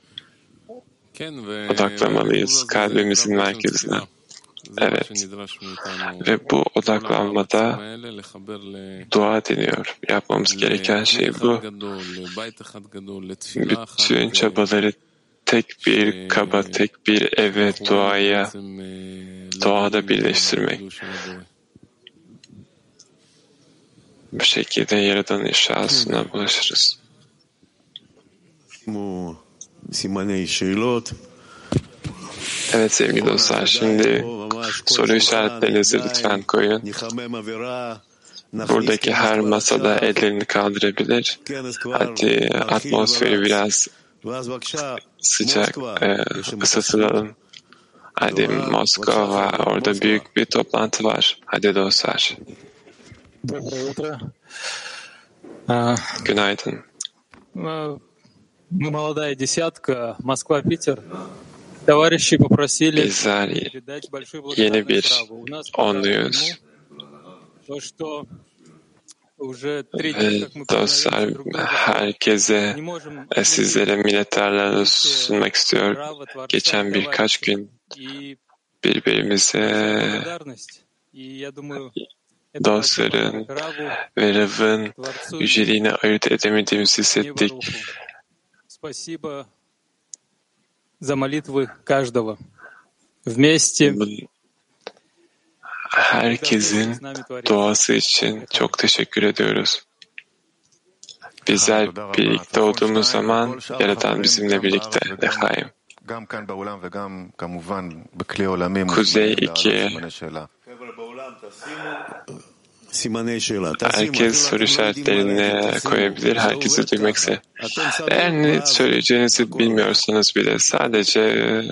odaklamalıyız kalbimizin merkezine. Evet. Ve bu odaklanmada dua deniyor. Yapmamız gereken şey bu. Bütün çabaları tek bir kaba, tek bir eve, duaya, doğada birleştirmek. Bu şekilde Yaradan inşasına bulaşırız. Evet sevgili dostlar, şimdi soru işaretlerinizi lütfen koyun. Buradaki her masada ellerini kaldırabilir. Hadi atmosferi biraz sıcak e, ısıtılalım. Hadi Moskova, orada büyük bir toplantı var. Hadi dostlar. Günaydın. Мы молодая десятка, Москва-Питер. Товарищи попросили Bizler yeni bir onluyuz. Ve dostlar herkese sizlere minnettarlarını sunmak istiyor. Geçen birkaç gün birbirimize dostların ve Rav'ın yüceliğini ayırt edemediğimizi hissettik. Herkesin duası için çok teşekkür ediyoruz. Bizler birlikte olduğumuz zaman Yaratan bizimle birlikte. Dehaim. Kuzey 2 Herkes soru işaretlerini koyabilir, herkesi duymak ister. Eğer ne söyleyeceğinizi bilmiyorsanız bile sadece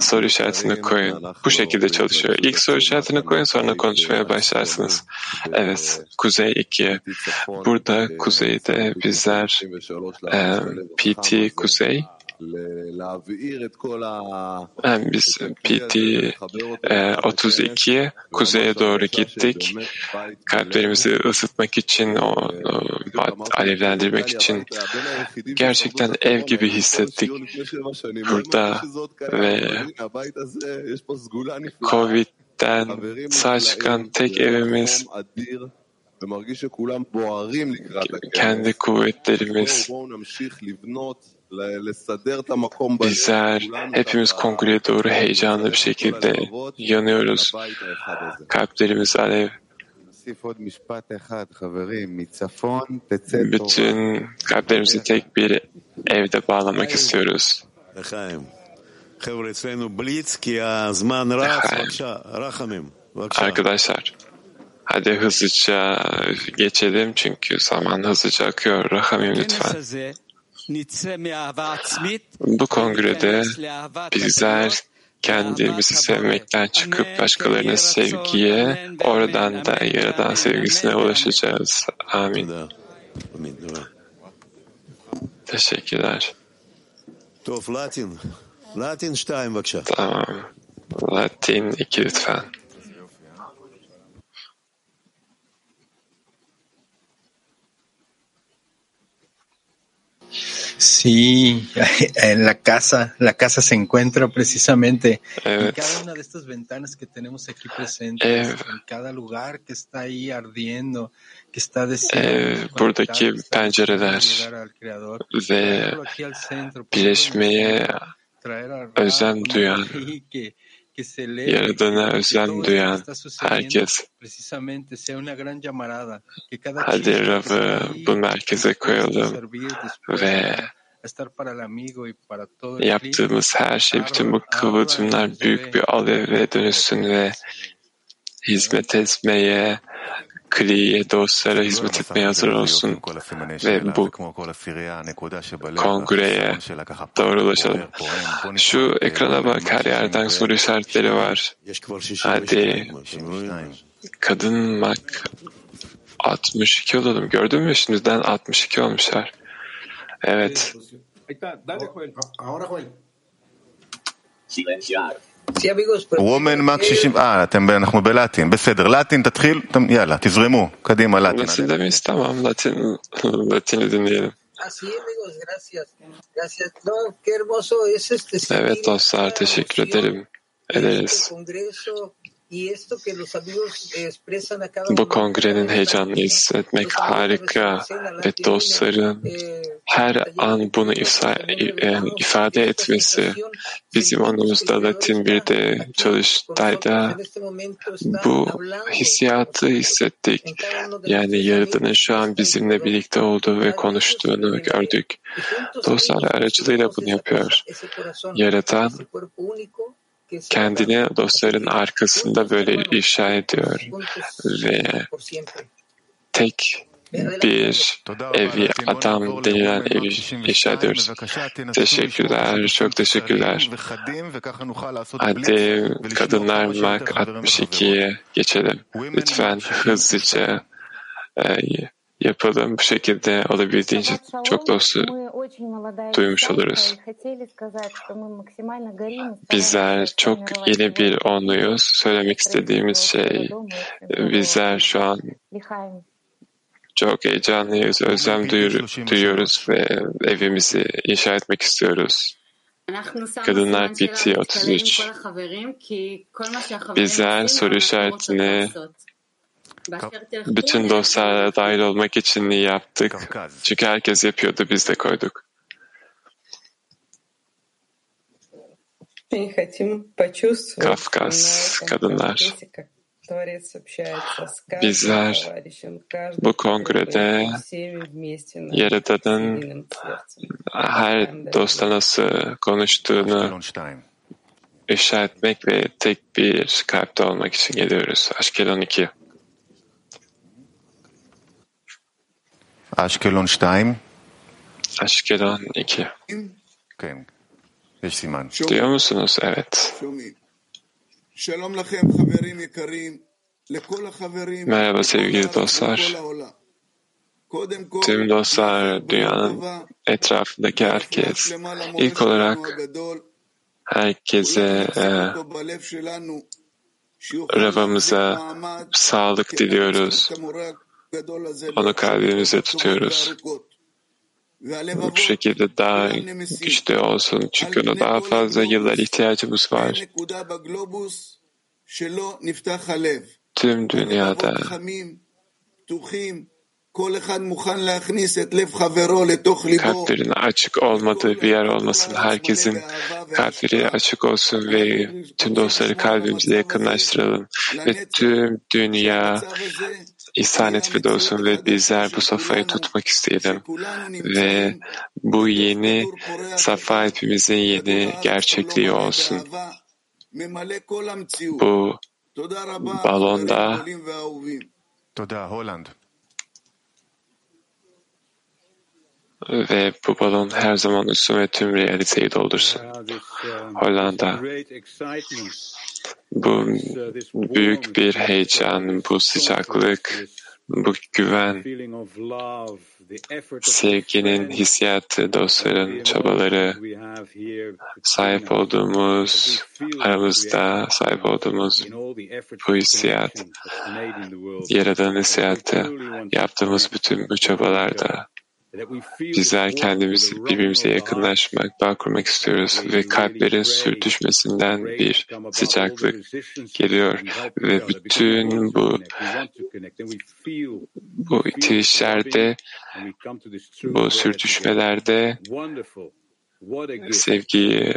soru işaretini koyun. Bu şekilde çalışıyor. İlk soru işaretini koyun sonra konuşmaya başlarsınız. Evet, Kuzey 2. Burada Kuzey'de bizler e, PT Kuzey biz PT e, 32 kuzeye doğru gittik. Kalplerimizi ısıtmak için, o alevlendirmek için gerçekten ev gibi hissettik burada ve Covid'den sağ çıkan tek evimiz kendi kuvvetlerimiz Bizler hepimiz kongreye doğru heyecanlı bir şekilde yanıyoruz. Kalplerimiz alev. Bütün kalplerimizi tek bir evde bağlamak istiyoruz. Arkadaşlar, hadi hızlıca geçelim çünkü zaman hızlıca akıyor. Rahamim lütfen. Bu kongrede bizler kendimizi sevmekten çıkıp başkalarına sevgiye, oradan da Yaradan sevgisine ulaşacağız. Amin. Teşekkürler. Tamam. Latin 2 lütfen. Sí, en la casa, la casa se encuentra precisamente en cada una de estas ventanas que tenemos aquí presentes, en cada lugar que está ahí ardiendo, que está deseando buradaki pencereler ve birleşmeye özlem duyan, Yaradana özlem duyan herkes hadi Rab'ı bu merkeze koyalım ve. Yaptığımız her şey, bütün bu kıvılcımlar büyük bir aleve dönüşsün ve hizmet etmeye, Kri'ye, dostlara hizmet etmeye hazır olsun ve bu kongreye doğru ulaşalım. Şu ekrana bak, her yerden soru işaretleri var. Hadi, kadın mak 62 olalım. Gördün mü? Şimdiden 62 olmuşlar. Evet. וומן מק 60, אה, אתם, אנחנו בלטין, בסדר, לטין תתחיל, יאללה, תזרמו, קדימה לטין. Evet dostlar, teşekkür ederim. Ederiz. Bu kongrenin heyecanını hissetmek harika ve dostların her an bunu ifade etmesi bizim onumuzda Latin bir de çalıştayda bu hissiyatı hissettik. Yani Yaradan'ın şu an bizimle birlikte olduğu ve konuştuğunu gördük. Dostlar aracılığıyla bunu yapıyor. Yaradan kendini dostların arkasında böyle ifşa ediyor ve tek bir evi adam denilen evi inşa ediyoruz. Teşekkürler, çok teşekkürler. Hadi kadınlar Mak 62'ye geçelim. Lütfen hızlıca e, yapalım. Bu şekilde olabildiğince. Çok dostu duymuş oluruz. Bizler çok yeni bir onluyuz. Söylemek istediğimiz şey, bizler şu an çok heyecanlıyız, özlem duyuyoruz ve evimizi inşa etmek istiyoruz. Kadınlar PT 33. Bizler soru işaretini bütün dostlara dahil olmak için yaptık. Çünkü herkes yapıyordu, biz de koyduk. Kafkas kadınlar. Bizler bu kongrede Yaradan'ın her dostla nasıl konuştuğunu ifşa etmek ve tek bir kalpte olmak için geliyoruz. Aşkelon 2. Aşkelon 2. Aşkelon 2. Duyuyor musunuz? Evet. Merhaba sevgili dostlar. Tüm dostlar, dünyanın etrafındaki herkes. İlk olarak herkese e, Rabamıza sağlık diliyoruz. Onu kalbimize tutuyoruz. Bu şekilde daha güçlü olsun. Çünkü ona daha fazla yıllar ihtiyacımız var. Tüm dünyada kalplerin açık olmadığı bir yer olmasın. Herkesin kalpleri açık olsun ve tüm dostları kalbimize yakınlaştıralım. Ve tüm dünya ihsan etmede olsun ve bizler bu safhayı tutmak isteyelim. Ve bu yeni safa hepimizin yeni gerçekliği olsun. Bu balonda ve bu balon her zaman üstüme tüm realiteyi doldursun. Hollanda. Bu büyük bir heyecan, bu sıcaklık, bu güven, sevginin hissiyatı, dostların çabaları, sahip olduğumuz, aramızda sahip olduğumuz bu hissiyat, Yaradan hissiyatı, yaptığımız bütün bu çabalarda Bizler kendimiz birbirimize yakınlaşmak, bağ kurmak istiyoruz ve kalplerin sürtüşmesinden bir sıcaklık geliyor ve bütün bu bu itişlerde, bu sürtüşmelerde sevgiyi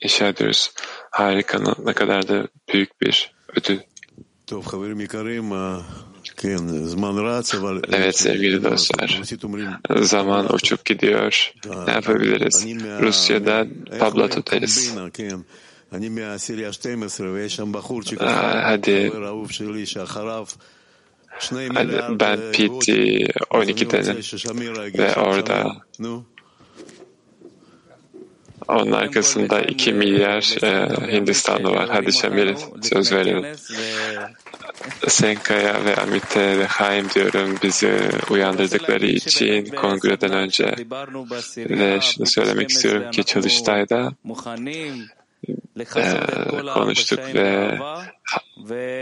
inşa ediyoruz. Harika, ne kadar da büyük bir ödül. Evet sevgili dostlar, zaman uçup gidiyor. Ne yapabiliriz? Rusya'da tabla tutarız. Hadi, hadi ben PT 12'denim ve orada onun arkasında 2 milyar e, Hindistanlı var. Hadi Şamil söz verelim. Senka'ya ve Amit'e ve Haim diyorum bizi uyandırdıkları için kongreden önce ve şunu söylemek istiyorum ki çalıştayda e, konuştuk ve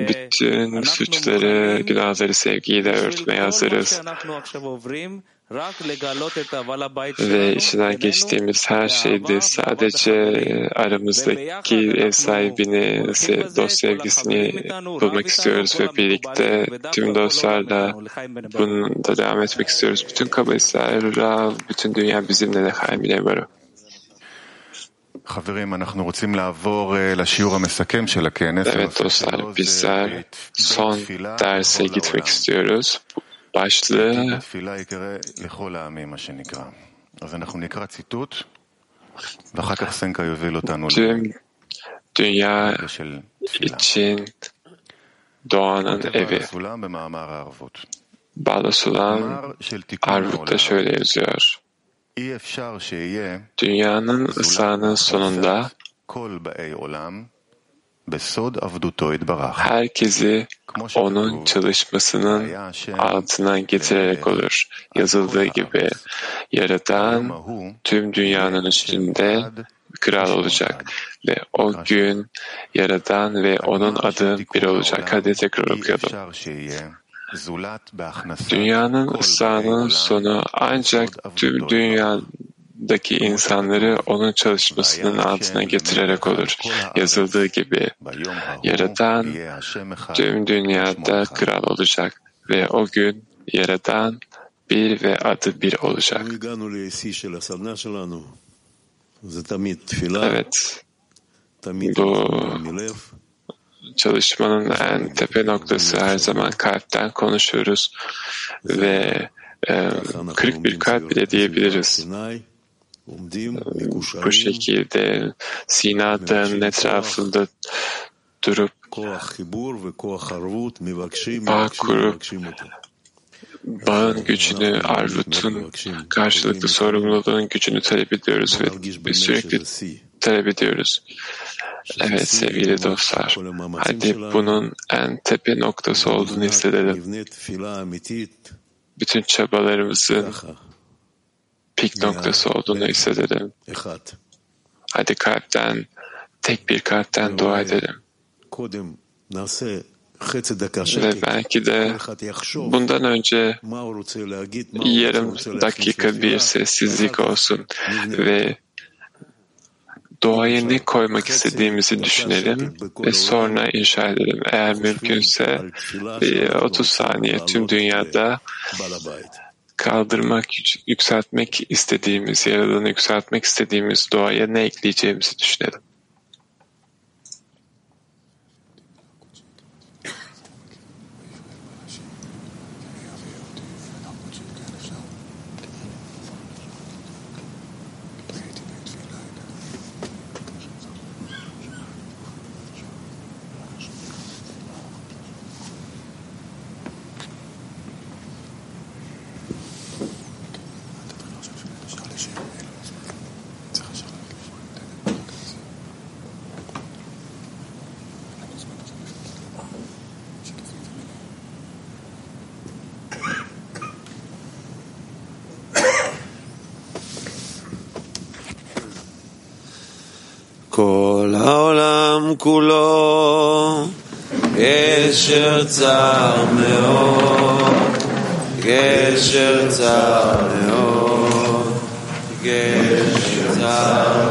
bütün suçları, günahları sevgiyle örtmeye hazırız. Ve içinden geçtiğimiz her şeyde sadece aramızdaki ev sahibini, dost sevgisini bulmak istiyoruz ve birlikte tüm dostlarla bunda devam etmek istiyoruz. Bütün kabalistler, Rav, bütün dünya bizimle de Haim Baro. Evet dostlar, bizler son derse gitmek istiyoruz. Başlığı tüm dünya için doğanın evi. Bala Sulam Arvut'ta şöyle yazıyor. Dünyanın ıslahının sonunda herkesi onun çalışmasının altına getirerek olur. Yazıldığı gibi Yaradan tüm dünyanın üstünde kral olacak. ve o gün Yaradan ve onun adı bir olacak. Hadi tekrar okuyalım. Dünyanın ıslahının sonu ancak tüm dünyadaki insanları onun çalışmasının altına getirerek olur. Yazıldığı gibi Yaradan tüm dünyada kral olacak ve o gün Yaradan bir ve adı bir olacak. Evet. Bu çalışmanın en tepe noktası her zaman kalpten konuşuyoruz ve e, kırık bir kalp bile diyebiliriz. Bu şekilde Sina Dağı'nın etrafında durup bağ kurup bağın gücünü, arvutun karşılıklı sorumluluğun gücünü talep ediyoruz ve sürekli talep ediyoruz. Evet sevgili dostlar, hadi bunun en tepe noktası olduğunu hissedelim. Bütün çabalarımızın pik noktası olduğunu hissedelim. Hadi kalpten, tek bir kalpten dua edelim. Ve belki de bundan önce yarım dakika bir sessizlik olsun ve doğaya ne koymak istediğimizi düşünelim ve sonra inşa edelim. Eğer mümkünse 30 saniye tüm dünyada kaldırmak, yükseltmek istediğimiz, yaradanı yükseltmek istediğimiz doğaya ne ekleyeceğimizi düşünelim. כולו גשר צר מאוד, גשר צר מאוד, גשר צר מאוד,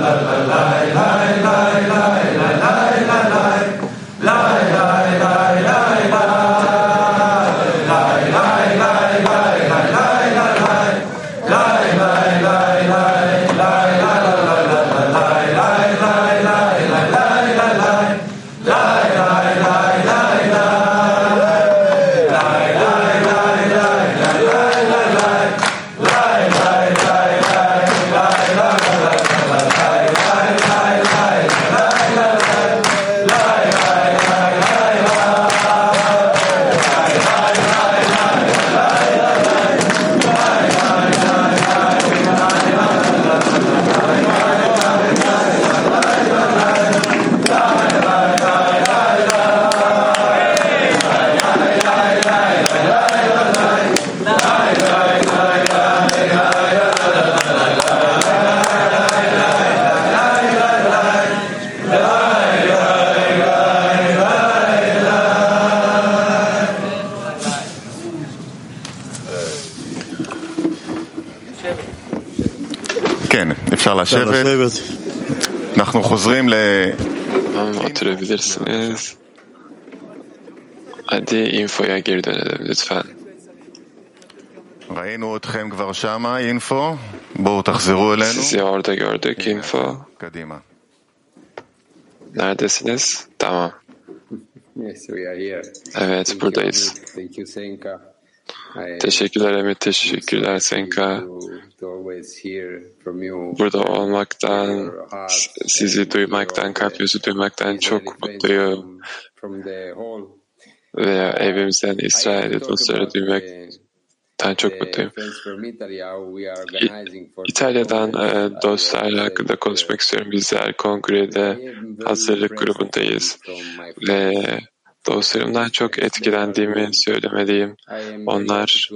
la la la la. לשבת. אנחנו חוזרים ל... Oturabilirsiniz. Hadi infoya geri dönelim lütfen. ראינו אתכם כבר שמה, אינפו. בואו תחזרו אלינו. Sizi orada gördük info. קדימה. Neredesiniz? Tamam. Yes, we are here. Evet Thank buradayız. You, Amit. Thank you, Senka. I Teşekkürler Emir, teşekkürler Senka. Burada olmaktan, sizi duymaktan, yüzü duymaktan çok mutluyum. From the whole Ve evimizden İsrail'de dostları duymaktan çok mutluyum. İtalya'dan e, dostlar hakkında konuşmak istiyorum. Bizler kongrede hazırlık grubundayız. Ve dostlarımdan çok etkilendiğimi söylemeliyim. Onlar,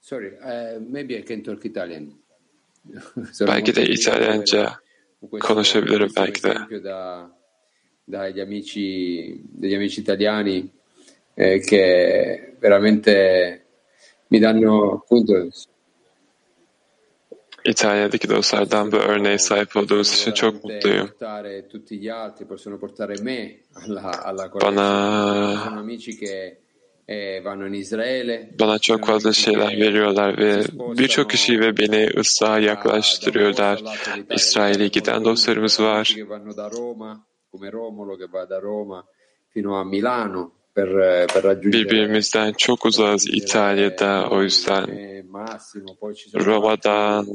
Sorry, uh, maybe I can talk. Sono belki de İtalyanca konuşabilirim belki de. dagli amici, degli amici italiani eh, che veramente mi danno appunto İtalya'daki dostlardan bu örneğe sahip olduğumuz için çok mutluyum. Bana- Eh, Israele, Bana çok fazla şeyler veriyorlar ve birçok kişi ve beni ıslaha yaklaştırıyorlar. İsrail'e giden dostlarımız var. che vanno da Roma, come Romolo che va da Roma fino a Milano per, eh, per raggiungere Birbirimizden çok uzağız İtalya'da o yüzden poi ci sono Roma'dan,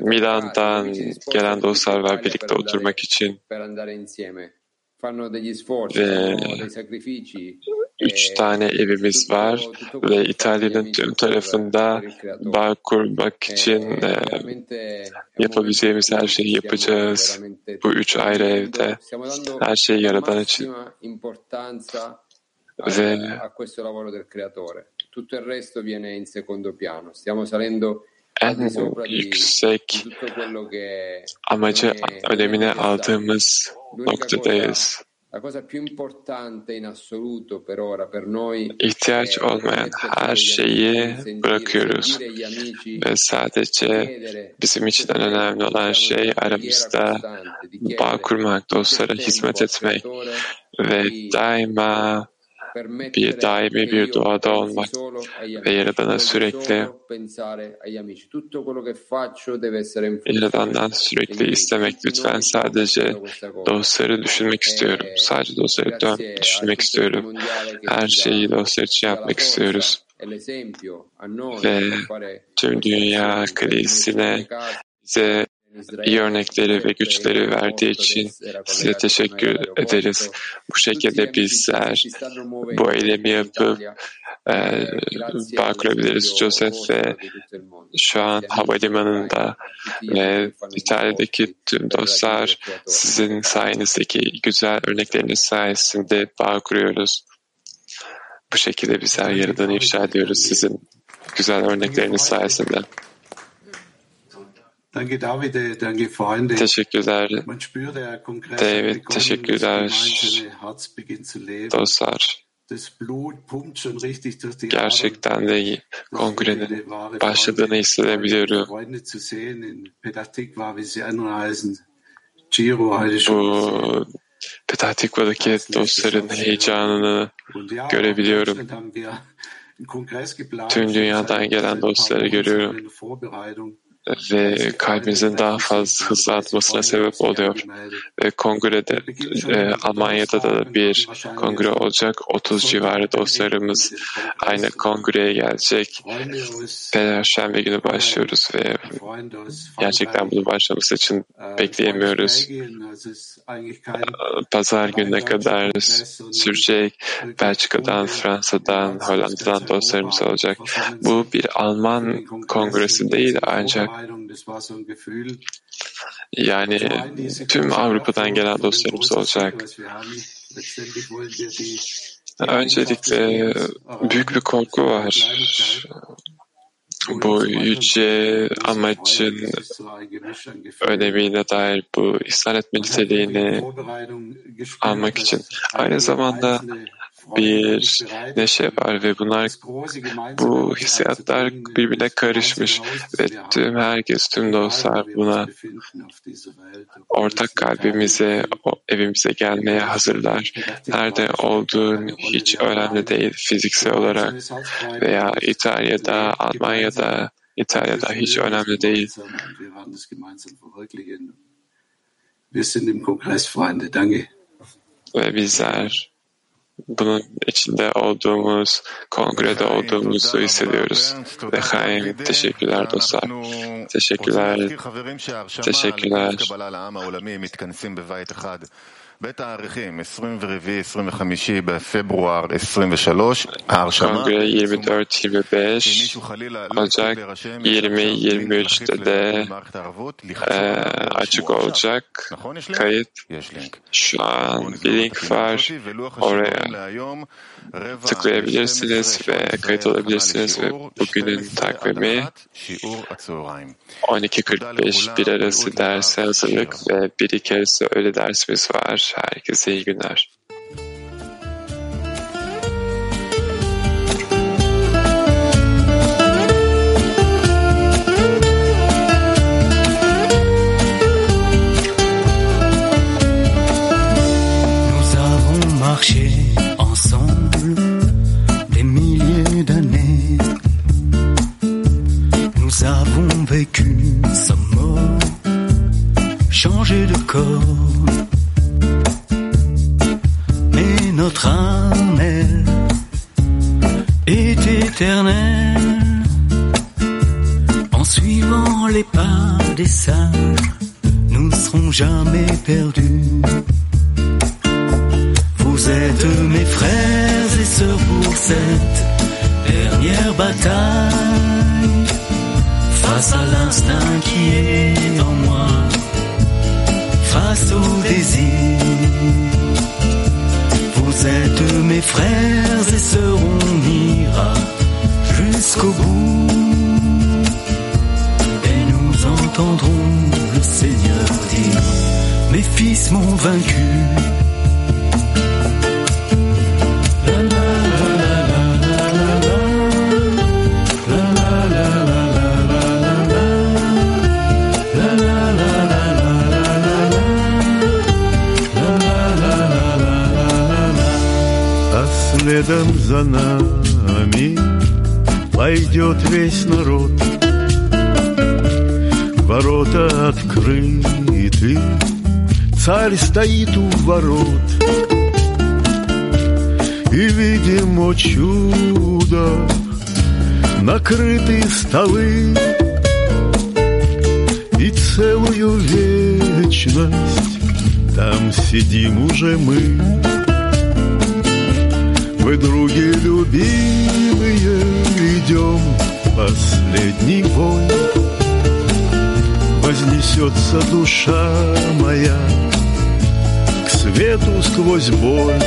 Milan'dan gelen dostlar var birlikte oturmak için. Ve sacrifici. üç tane evimiz var ve İtalya'nın tüm tarafında bağ kurmak için e, yapabileceğimiz her şeyi yapacağız. Bu üç ayrı evde her şeyi yaradan için. Ve a, questo lavoro del creatore. Tutto il resto viene in secondo piano. Stiamo salendo en yüksek amacı, önemine aldığımız noktadayız. İhtiyaç olmayan her şeyi bırakıyoruz ve sadece bizim için en önemli olan şey aramızda bağ kurmak, dostlara hizmet etmek ve daima bir daimi bir duada olmak ve Yaradan'a sürekli Yaradan'dan sürekli istemek. Lütfen sadece dostları düşünmek istiyorum. Sadece dostları dön, düşünmek istiyorum. Her şeyi dostlar için yapmak istiyoruz. Ve tüm dünya krizine bize iyi örnekleri ve güçleri verdiği için size teşekkür ederiz. Bu şekilde bizler bu eylemi yapıp e, bağ kurabiliriz. Joseph ve şu an havalimanında ve İtalya'daki tüm dostlar sizin sayenizdeki güzel örnekleriniz sayesinde bağ kuruyoruz. Bu şekilde bizler yaradanı ifşa ediyoruz sizin güzel örnekleriniz sayesinde. Teşekkürler spürt der Kongress David, teşekkürler gemeinsame Herz beginnt zu leben. dostlar. Das Blut pumpt schon richtig durch die Gerçekten de kongrenin başladığını hissedebiliyorum. Freunde zu sehen in Petah Tikva, wie sie anreisen. Giro heute schon Bu Petah Tikva'daki dostların heyecanını görebiliyorum. Tüm dünyadan gelen dostları görüyorum. Ve kalbimizin daha fazla hızlı atmasına sebep oluyor. Ve kongrede e, Almanya'da da bir kongre olacak. 30 civarı dostlarımız aynı kongreye gelecek. Perşembe günü başlıyoruz ve gerçekten bunu başlaması için bekleyemiyoruz. Pazar gününe kadar sürecek. Belçika'dan, Fransa'dan, Hollanda'dan dostlarımız olacak. Bu bir Alman kongresi değil ancak Yani tüm Avrupa'dan gelen dostlarımız olacak. Öncelikle büyük bir korku var. Bu yüce amacın önemine dair bu ihsan etme niteliğini almak için. Aynı zamanda bir neşe var ve bunlar bu hissiyatlar birbirine karışmış ve tüm herkes, tüm dostlar buna ortak kalbimize, evimize gelmeye hazırlar. Nerede olduğun hiç önemli değil fiziksel olarak veya İtalya'da, Almanya'da, İtalya'da hiç önemli değil. Ve bizler bunun içinde olduğumuz, kongrede olduğumuzu hissediyoruz. Ve Haim, teşekkürler dostlar. Teşekkürler. Teşekkürler. Kongre 24-25 Ocak 20-23'te de e, açık olacak kayıt. Şu an bir link var. Oraya tıklayabilirsiniz ve kayıt olabilirsiniz ve bugünün takvimi 12.45 bir arası derse hazırlık ve bir iki arası öğle dersimiz var. Herkese iyi günler. Nous avons marché ensemble des milliers d'années. Nous avons vécu sans mort, changé de corps. Notre âme, est éternelle. En suivant les pas des sages, nous ne serons jamais perdus. Vous êtes mes frères et sœurs pour cette dernière bataille. Face à l'instinct qui est en moi, face au désir. Êtes mes frères et sœurs, on ira jusqu'au bout. Et nous entendrons le Seigneur dire, mes fils m'ont vaincu. За нами пойдет весь народ. Ворота открыты, царь стоит у ворот. И видим, о чудо, накрыты столы, И целую вечность там сидим уже мы. Вы, други любимые, идем последний бой. Вознесется душа моя к свету сквозь боль.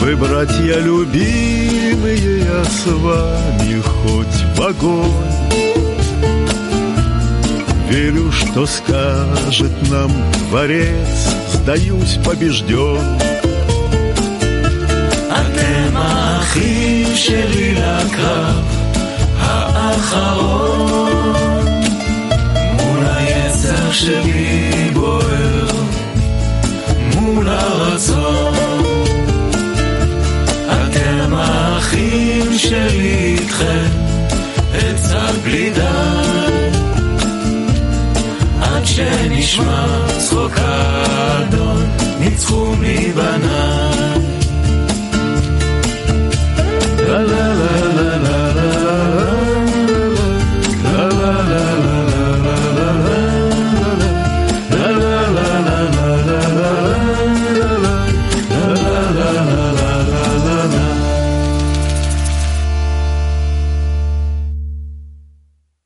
Вы, братья любимые, я с вами хоть в огонь. Верю, что скажет нам Творец, сдаюсь побежден. האחים שלי לקרב האחרון מול היצר שלי בוער מול הרצון אתם האחים שלי איתכם אצעד בלי די עד שנשמע צחוק האדון ניצחו מבניי la la la.